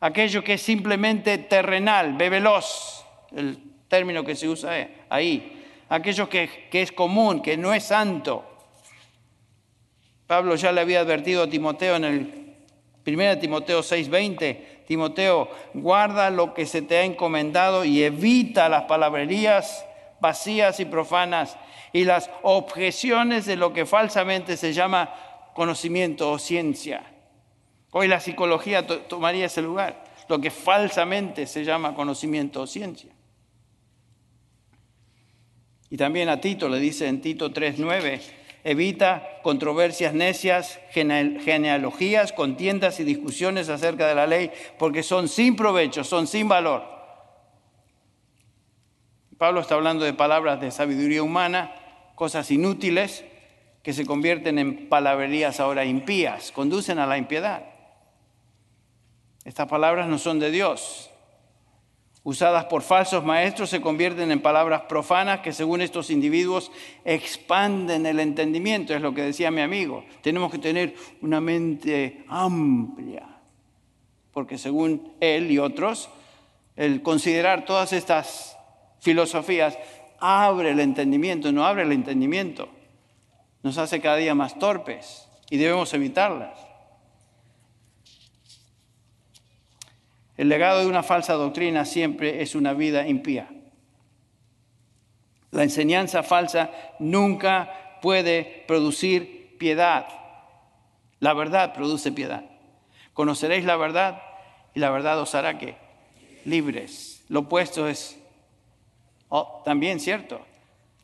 Speaker 1: aquello que es simplemente terrenal, bebelos, el término que se usa ahí, aquello que, que es común, que no es santo. Pablo ya le había advertido a Timoteo en el 1 Timoteo 6:20, Timoteo, guarda lo que se te ha encomendado y evita las palabrerías vacías y profanas y las objeciones de lo que falsamente se llama conocimiento o ciencia. Hoy la psicología tomaría ese lugar, lo que falsamente se llama conocimiento o ciencia. Y también a Tito le dice en Tito 3:9, evita controversias necias, genealogías, contiendas y discusiones acerca de la ley, porque son sin provecho, son sin valor. Pablo está hablando de palabras de sabiduría humana cosas inútiles que se convierten en palabrerías ahora impías, conducen a la impiedad. Estas palabras no son de Dios. Usadas por falsos maestros se convierten en palabras profanas que según estos individuos expanden el entendimiento, es lo que decía mi amigo. Tenemos que tener una mente amplia, porque según él y otros, el considerar todas estas filosofías abre el entendimiento, no abre el entendimiento. Nos hace cada día más torpes y debemos evitarlas. El legado de una falsa doctrina siempre es una vida impía. La enseñanza falsa nunca puede producir piedad. La verdad produce piedad. Conoceréis la verdad y la verdad os hará que libres. Lo opuesto es Oh, también cierto,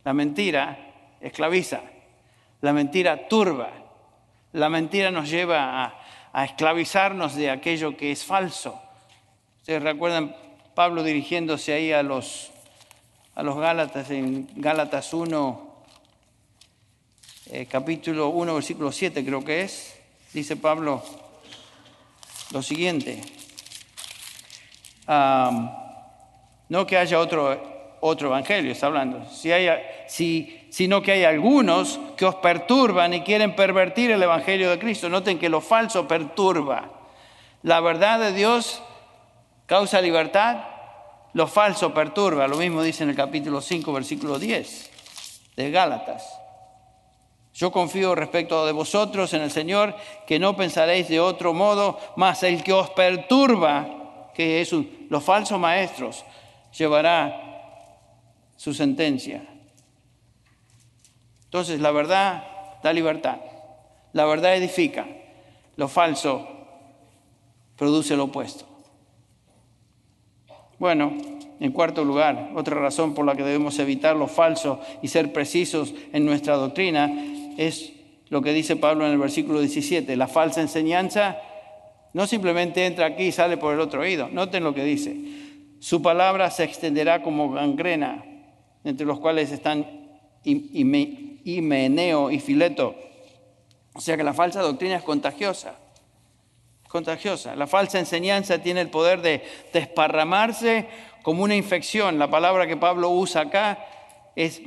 Speaker 1: la mentira esclaviza, la mentira turba, la mentira nos lleva a, esclavizarnos de aquello que es falso. Ustedes recuerdan Pablo dirigiéndose ahí a los, a los Gálatas en Gálatas 1, eh, capítulo 1, versículo 7 creo que es, dice Pablo lo siguiente, no que haya otro otro evangelio, está hablando, si hay, si, sino que hay algunos que os perturban y quieren pervertir el evangelio de Cristo. Noten que lo falso perturba. La verdad de Dios causa libertad, lo falso perturba. Lo mismo dice en el capítulo 5, versículo 10 de Gálatas. Yo confío respecto de vosotros en el Señor, que no pensaréis de otro modo, mas el que os perturba, que es los falsos maestros, llevará su sentencia. Entonces la verdad da libertad, la verdad edifica, lo falso produce lo opuesto. Bueno, en cuarto lugar, otra razón por la que debemos evitar lo falso y ser precisos en nuestra doctrina es lo que dice Pablo en el versículo 17. La falsa enseñanza no simplemente entra aquí y sale por el otro oído. Noten lo que dice. Su palabra se extenderá como gangrena, entre los cuales están Himeneo y Fileto. O sea que la falsa doctrina es contagiosa contagiosa. La falsa enseñanza tiene el poder de desparramarse como una infección. La palabra que Pablo usa acá es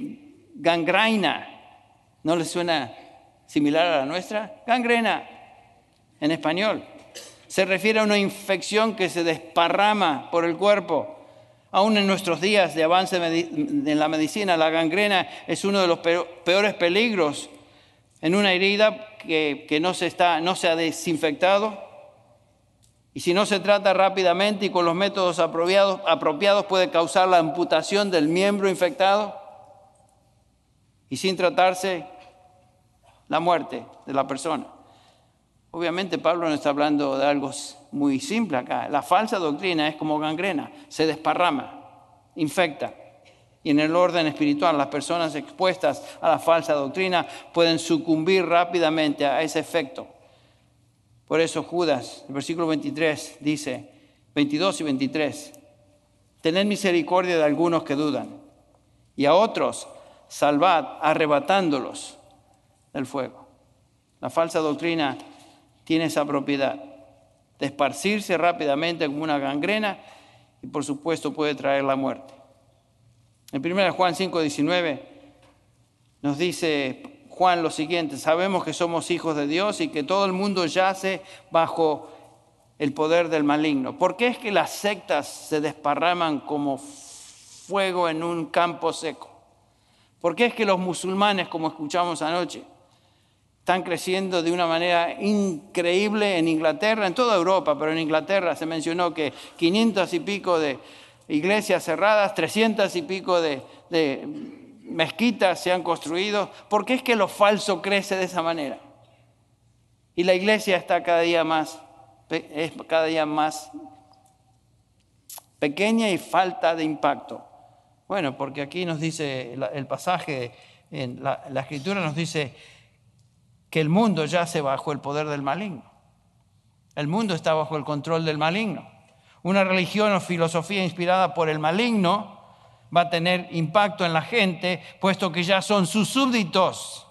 Speaker 1: gangrena. ¿No le suena similar a la nuestra? Gangrena en español. Se refiere a una infección que se desparrama por el cuerpo. Aún en nuestros días de avance en la medicina, la gangrena es uno de los peores peligros en una herida que, no, se está, no se ha desinfectado y si no se trata rápidamente y con los métodos apropiados, apropiados puede causar la amputación del miembro infectado y sin tratarse la muerte de la persona. Obviamente Pablo no está hablando de algo muy simple acá. La falsa doctrina es como gangrena, se desparrama, infecta. Y en el orden espiritual, las personas expuestas a la falsa doctrina pueden sucumbir rápidamente a ese efecto. Por eso Judas, el versículo 23 dice, 22 y 23, tened misericordia de algunos que dudan y a otros salvad arrebatándolos del fuego. La falsa doctrina tiene esa propiedad de esparcirse rápidamente como una gangrena y por supuesto puede traer la muerte. En 1 Juan 5, 19 nos dice Juan lo siguiente, sabemos que somos hijos de Dios y que todo el mundo yace bajo el poder del maligno. ¿Por qué es que las sectas se desparraman como fuego en un campo seco? ¿Por qué es que los musulmanes, como escuchamos anoche, están creciendo de una manera increíble en Inglaterra, en toda Europa, pero en Inglaterra se mencionó que 500 y pico de iglesias cerradas, 300 y pico de, mezquitas se han construido, porque es que lo falso crece de esa manera. Y la iglesia está cada día más, es cada día más pequeña y falta de impacto. Bueno, porque aquí nos dice el pasaje, en la escritura nos dice que el mundo yace bajo el poder del maligno. El mundo está bajo el control del maligno. Una religión o filosofía inspirada por el maligno va a tener impacto en la gente, puesto que ya son sus súbditos.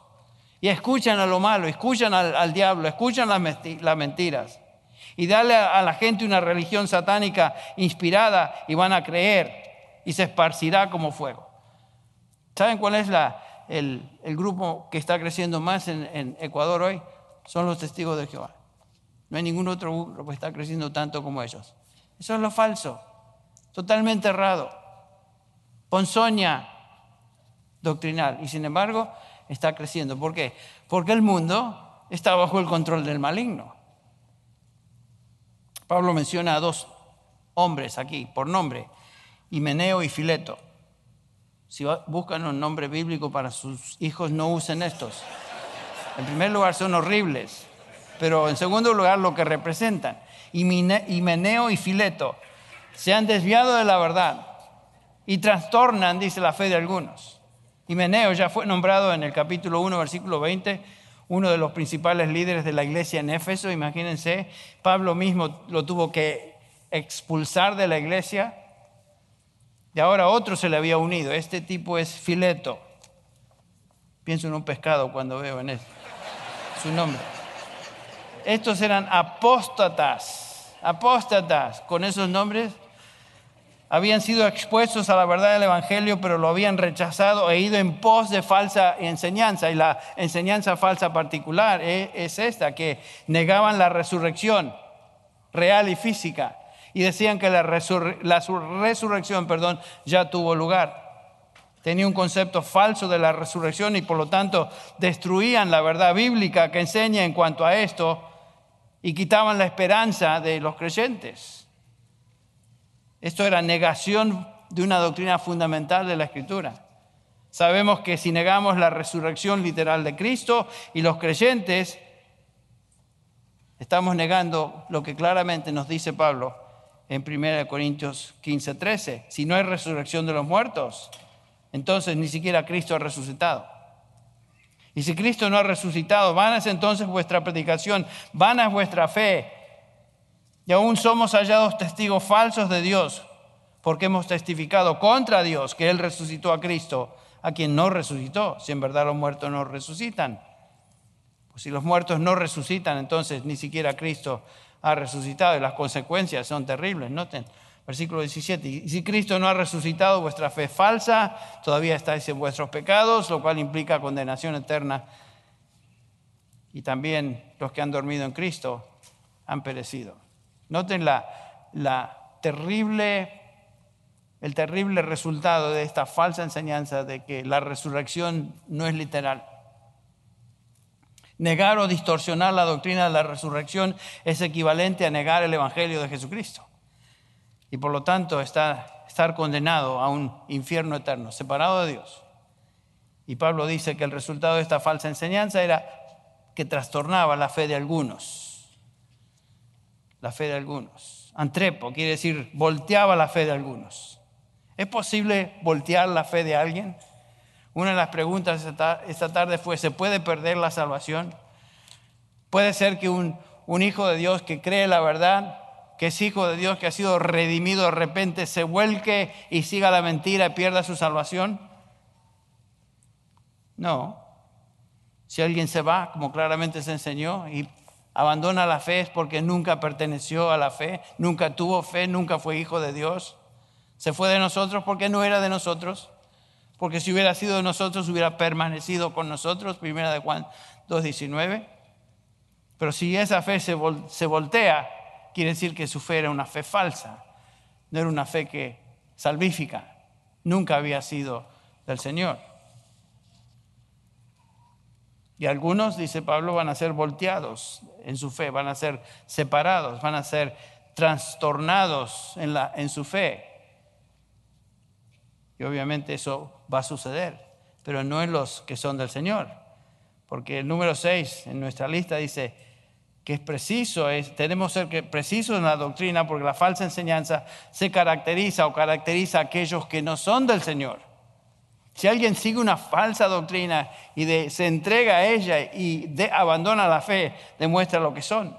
Speaker 1: Y escuchan a lo malo, escuchan al, diablo, escuchan las, mentiras. Y dale a, la gente una religión satánica inspirada y van a creer y se esparcirá como fuego. ¿Saben cuál es el, grupo que está creciendo más en, en Ecuador hoy? Son los testigos de Jehová. No hay ningún otro grupo que está creciendo tanto como ellos. Eso es lo falso, totalmente errado ponzoña doctrinal y sin embargo está creciendo. ¿Por qué? Porque el mundo está bajo el control del maligno. Pablo menciona a dos hombres aquí por nombre, Himeneo y Fileto. Si buscan un nombre bíblico para sus hijos, no usen estos. En primer lugar, son horribles, pero en segundo lugar, lo que representan. Himeneo y Fileto se han desviado de la verdad y trastornan, dice la fe de algunos. Himeneo ya fue nombrado en el capítulo 1, versículo 20, uno de los principales líderes de la iglesia en Éfeso, imagínense, Pablo mismo lo tuvo que expulsar de la iglesia y ahora otro se le había unido, este tipo es Fileto. Pienso en un pescado cuando veo en él su nombre. Estos eran apóstatas, apóstatas, con esos nombres habían sido expuestos a la verdad del Evangelio, pero lo habían rechazado e ido en pos de falsa enseñanza. Y la enseñanza falsa particular e, es esta, que negaban la resurrección real y física y decían que la, resurrección perdón, ya tuvo lugar. Tenía un concepto falso de la resurrección y por lo tanto destruían la verdad bíblica que enseña en cuanto a esto y quitaban la esperanza de los creyentes. Esto era negación de una doctrina fundamental de la Escritura. Sabemos que si negamos la resurrección literal de Cristo y los creyentes Estamos negando lo que claramente nos dice Pablo en 1 Corintios 15, 13. Si no hay resurrección de los muertos, entonces ni siquiera Cristo ha resucitado. Y si Cristo no ha resucitado, vana es entonces vuestra predicación, vana es vuestra fe. Y aún somos hallados testigos falsos de Dios, porque hemos testificado contra Dios que Él resucitó a Cristo, a quien no resucitó, si en verdad los muertos no resucitan. Pues si los muertos no resucitan, entonces ni siquiera Cristo ha resucitado y las consecuencias son terribles. Noten, versículo 17, y si Cristo no ha resucitado, vuestra fe es falsa, todavía estáis en vuestros pecados, lo cual implica condenación eterna. Y también los que han dormido en Cristo han perecido. Noten la, terrible el terrible resultado de esta falsa enseñanza de que la resurrección no es literal. Negar o distorsionar la doctrina de la resurrección es equivalente a negar el Evangelio de Jesucristo. Y por lo tanto está, estar condenado a un infierno eterno, separado de Dios. Y Pablo dice que el resultado de esta falsa enseñanza era que trastornaba la fe de algunos. La fe de algunos. Antrepo quiere decir volteaba la fe de algunos. ¿Es posible voltear la fe de alguien? Una de las preguntas esta tarde fue, ¿se puede perder la salvación? ¿Puede ser que un, un hijo de Dios que cree la verdad, que es hijo de Dios, que ha sido redimido de repente, se vuelque y siga la mentira y pierda su salvación? No. Si alguien se va, como claramente se enseñó, y abandona la fe es porque nunca perteneció a la fe, nunca tuvo fe, nunca fue hijo de Dios. Se fue de nosotros porque no era de nosotros. Porque si hubiera sido de nosotros, hubiera permanecido con nosotros. Primera de Juan 2.19. Pero si esa fe se, se voltea, quiere decir que su fe era una fe falsa. No era una fe que salvífica. Nunca había sido del Señor. Y algunos, dice Pablo, van a ser volteados en su fe, van a ser separados, van a ser trastornados en, la, en su fe. Y obviamente eso va a suceder, pero no en los que son del Señor. Porque el número 6 en nuestra lista dice que es preciso, es, tenemos que ser precisos en la doctrina porque la falsa enseñanza se caracteriza o caracteriza a aquellos que no son del Señor. Si alguien sigue una falsa doctrina y se entrega a ella y abandona la fe, demuestra lo que son.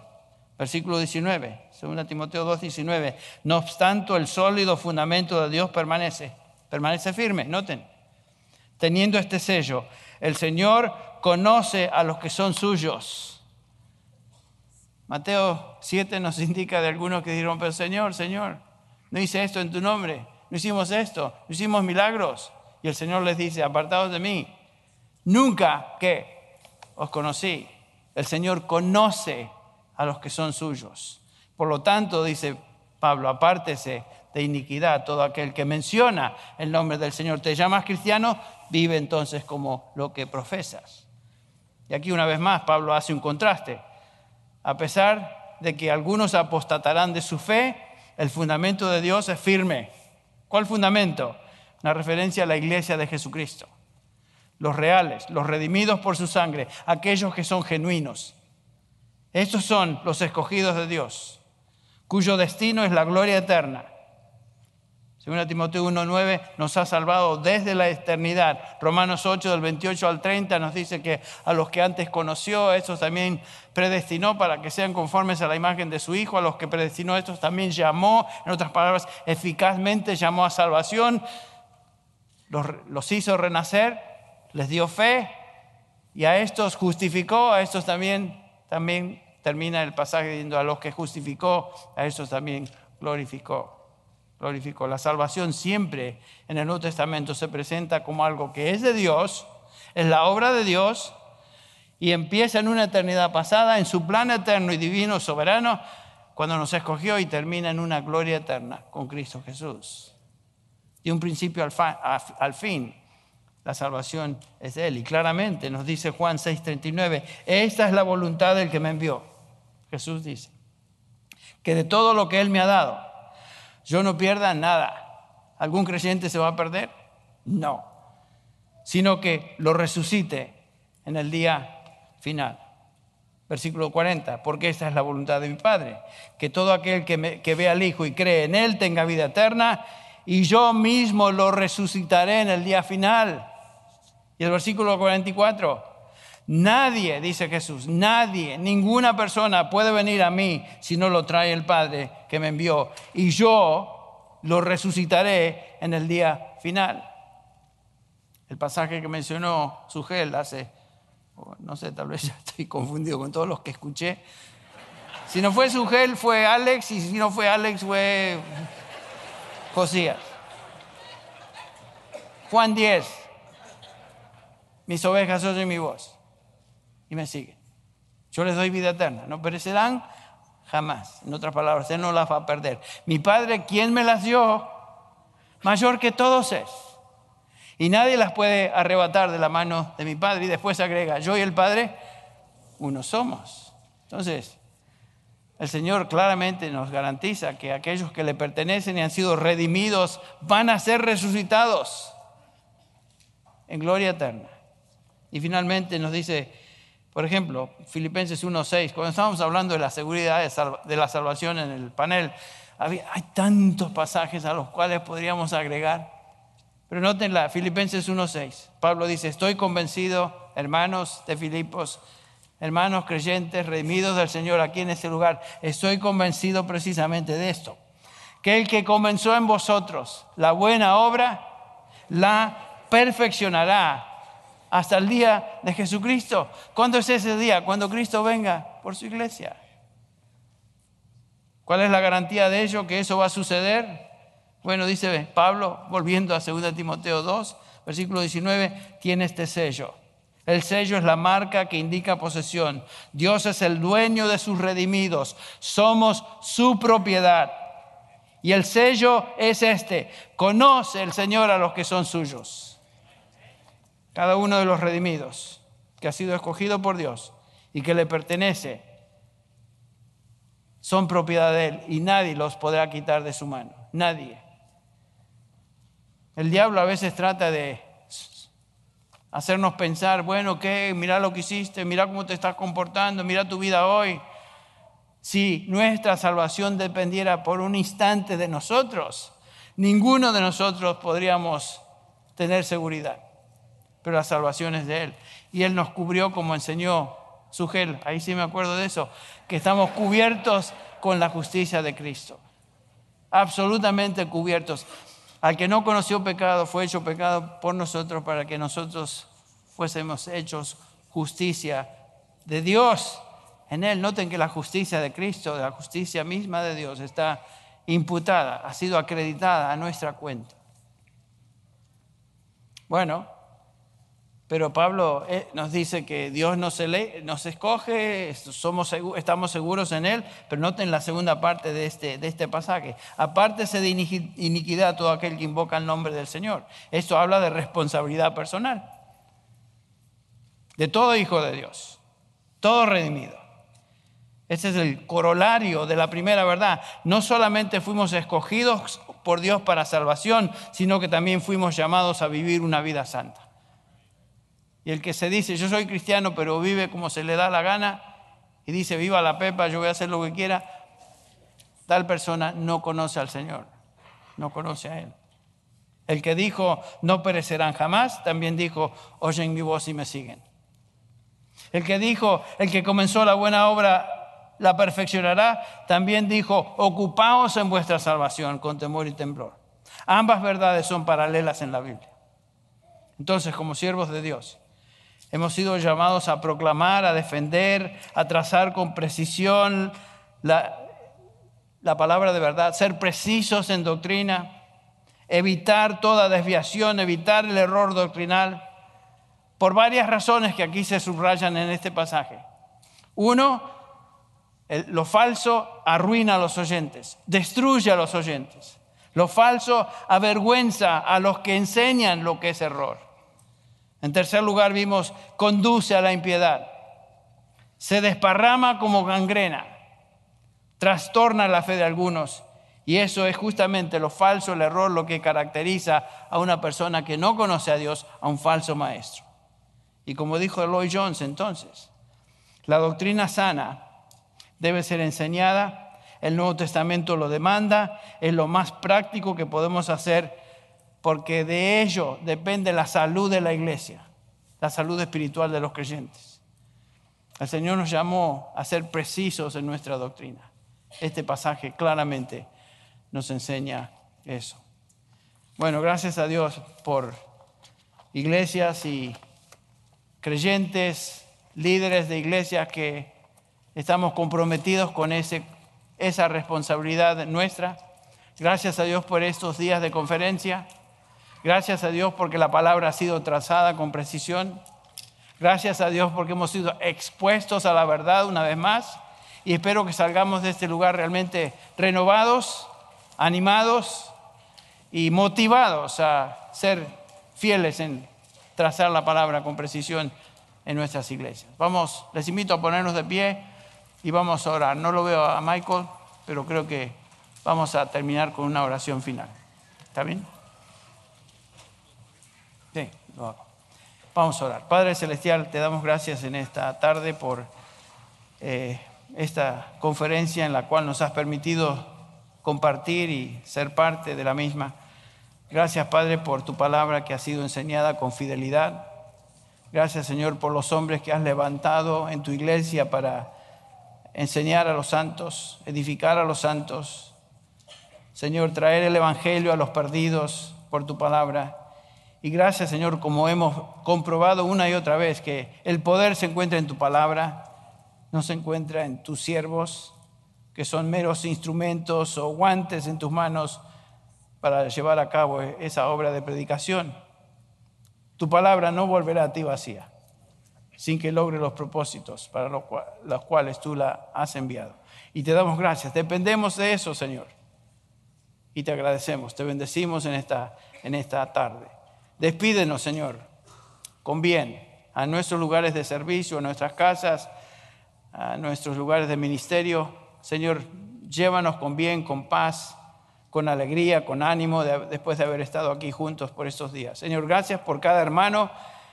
Speaker 1: Versículo 19, 2 Timoteo 2, 19. No obstante, el sólido fundamento de Dios permanece Permanece firme, noten. Teniendo este sello, el Señor conoce a los que son suyos. Mateo 7 nos indica de algunos que dijeron, pero Señor, Señor, no hice esto en tu nombre, no hicimos esto, no hicimos milagros. Y el Señor les dice, apartados de mí, nunca que os conocí. El Señor conoce a los que son suyos. Por lo tanto, dice Pablo, apártese de iniquidad. Todo aquel que menciona el nombre del Señor te llamas cristiano, vive entonces como lo que profesas. Y aquí una vez más Pablo hace un contraste. A pesar de que algunos apostatarán de su fe, el fundamento de Dios es firme. ¿Cuál fundamento? Una referencia a la iglesia de Jesucristo. Los reales, los redimidos por su sangre, aquellos que son genuinos. Estos son los escogidos de Dios, cuyo destino es la gloria eterna. Según Timoteo 1.9 nos ha salvado desde la eternidad. Romanos 8 del 28 al 30 nos dice que a los que antes conoció, a estos también predestinó para que sean conformes a la imagen de su Hijo. A los que predestinó, estos también llamó. En otras palabras, eficazmente llamó a salvación. Los, los hizo renacer, les dio fe y a estos justificó, a estos también, también termina el pasaje diciendo a los que justificó, a estos también glorificó glorificó. La salvación siempre en el Nuevo Testamento se presenta como algo que es de Dios, es la obra de Dios y empieza en una eternidad pasada, en su plan eterno y divino soberano, cuando nos escogió y termina en una gloria eterna con Cristo Jesús. De un principio al, fin, la salvación es de Él. Y claramente nos dice Juan 6:39, esta es la voluntad del que me envió. Jesús dice, que de todo lo que Él me ha dado, yo no pierda nada. ¿Algún creyente se va a perder? No, sino que lo resucite en el día final. Versículo 40, porque esta es la voluntad de mi Padre, que todo aquel que, que ve al Hijo y cree en Él tenga vida eterna, y yo mismo lo resucitaré en el día final. Y el versículo 44, nadie, dice Jesús, nadie, ninguna persona puede venir a mí si no lo trae el Padre que me envió, y yo lo resucitaré en el día final. El pasaje que mencionó Sugel hace no sé, tal vez ya estoy confundido con todos los que escuché. Si no fue Sugel, fue Alex, y si no fue Alex, fue Josías. Juan 10. Mis ovejas oyen mi voz y me siguen. Yo les doy vida eterna, no perecerán jamás. En otras palabras, Él no las va a perder. Mi Padre, quien me las dio, mayor que todos es y nadie las puede arrebatar de la mano de mi Padre. Y después agrega, yo y el Padre, uno somos. Entonces, el Señor claramente nos garantiza que aquellos que le pertenecen y han sido redimidos van a ser resucitados en gloria eterna. Y finalmente nos dice, por ejemplo, Filipenses 1.6, cuando estábamos hablando de la seguridad de la salvación en el panel, hay tantos pasajes a los cuales podríamos agregar. Pero notenla, Filipenses 1.6. Pablo dice, estoy convencido, hermanos de Filipos, hermanos creyentes, redimidos del Señor aquí en este lugar, estoy convencido precisamente de esto, que el que comenzó en vosotros la buena obra, la perfeccionará hasta el día de Jesucristo. ¿Cuándo es ese día? Cuando Cristo venga por su iglesia. ¿Cuál es la garantía de ello? Que eso va a suceder bueno, dice Pablo, volviendo a 2 Timoteo 2, versículo 19, tiene este sello. El sello es la marca que indica posesión. Dios es el dueño de sus redimidos. Somos su propiedad. Y el sello es este. Conoce el Señor a los que son suyos. Cada uno de los redimidos que ha sido escogido por Dios y que le pertenece son propiedad de Él y nadie los podrá quitar de su mano. Nadie. El diablo a veces trata de hacernos pensar, bueno, ¿qué? Mira lo que hiciste, mira cómo te estás comportando, mira tu vida hoy. Si nuestra salvación dependiera por un instante de nosotros, ninguno de nosotros podríamos tener seguridad. Pero la salvación es de Él. Y Él nos cubrió como enseñó Sugel, ahí sí me acuerdo de eso, que estamos cubiertos con la justicia de Cristo. Absolutamente cubiertos. Al que no conoció pecado fue hecho pecado por nosotros para que nosotros fuésemos hechos justicia de Dios en Él. Noten que la justicia de Cristo, la justicia misma de Dios, está imputada, ha sido acreditada a nuestra cuenta. Bueno, pero Pablo eh, nos dice que Dios nos, escoge, somos, estamos seguros en Él, pero noten la segunda parte de este, de este pasaje. Apártese de iniquidad todo aquel que invoca el nombre del Señor. Esto habla de responsabilidad personal. De todo hijo de Dios, todo redimido. Este es el corolario de la primera verdad. No solamente fuimos escogidos por Dios para salvación, sino que también fuimos llamados a vivir una vida santa. Y el que se dice, yo soy cristiano, pero vive como se le da la gana, y dice, viva la pepa, yo voy a hacer lo que quiera, tal persona no conoce al Señor, no conoce a Él. El que dijo, no perecerán jamás, también dijo, oyen mi voz y me siguen. El que dijo, el que comenzó la buena obra la perfeccionará, también dijo, ocupaos en vuestra salvación con temor y temblor. Ambas verdades son paralelas en la Biblia. Entonces, como siervos de Dios, Hemos sido llamados a proclamar, a defender, a trazar con precisión la, palabra de verdad, ser precisos en doctrina, evitar toda desviación, evitar el error doctrinal, por varias razones que aquí se subrayan en este pasaje. Uno, lo falso arruina a los oyentes, destruye a los oyentes. Lo falso avergüenza a los que enseñan lo que es error. En tercer lugar vimos, conduce a la impiedad. Se desparrama como gangrena, trastorna la fe de algunos. Y eso es justamente lo falso, el error, lo que caracteriza a una persona que no conoce a Dios, a un falso maestro. Y como dijo Lloyd Jones entonces, La doctrina sana debe ser enseñada, el Nuevo Testamento lo demanda, es lo más práctico que podemos hacer porque de ello depende la salud de la iglesia, la salud espiritual de los creyentes. El Señor nos llamó a ser precisos en nuestra doctrina. Este pasaje claramente nos enseña eso. Bueno, gracias a Dios por iglesias y creyentes, líderes de iglesias que estamos comprometidos con ese, esa responsabilidad nuestra. Gracias a Dios por estos días de conferencia. Gracias a Dios porque la palabra ha sido trazada con precisión. Gracias a Dios porque hemos sido expuestos a la verdad una vez más. Y espero que salgamos de este lugar realmente renovados, animados y motivados a ser fieles en trazar la palabra con precisión en nuestras iglesias. Vamos, les invito a ponernos de pie y vamos a orar. No lo veo a Michael, pero creo que vamos a terminar con una oración final. ¿Está bien? Vamos a orar. Padre Celestial, te damos gracias en esta tarde por eh, esta conferencia en la cual nos has permitido compartir y ser parte de la misma. Gracias, Padre, por tu palabra que ha sido enseñada con fidelidad. Gracias, Señor, por los hombres que has levantado en tu iglesia para enseñar a los santos, edificar a los santos. Señor, traer el Evangelio a los perdidos por tu palabra. Y gracias, Señor, como hemos comprobado una y otra vez que el poder se encuentra en tu palabra, no se encuentra en tus siervos, que son meros instrumentos o guantes en tus manos para llevar a cabo esa obra de predicación. Tu palabra no volverá a ti vacía, sin que logre los propósitos para los cuales tú la has enviado. Y te damos gracias. Dependemos de eso, Señor. Y te agradecemos, te bendecimos en esta, en esta tarde. Despídenos, Señor, con bien a nuestros lugares de servicio, a nuestras casas, a nuestros lugares de ministerio. Señor, llévanos con bien, con paz, con alegría, con ánimo, después de haber estado aquí juntos por estos días. Señor, gracias por cada hermano,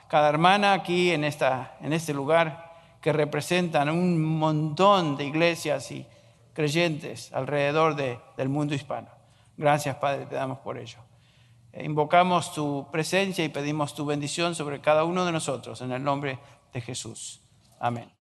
Speaker 1: cada hermana aquí en, esta, en este lugar que representan un montón de iglesias y creyentes alrededor del mundo hispano. Gracias, Padre, te damos por ello. Invocamos tu presencia y pedimos tu bendición sobre cada uno de nosotros en el nombre de Jesús. Amén.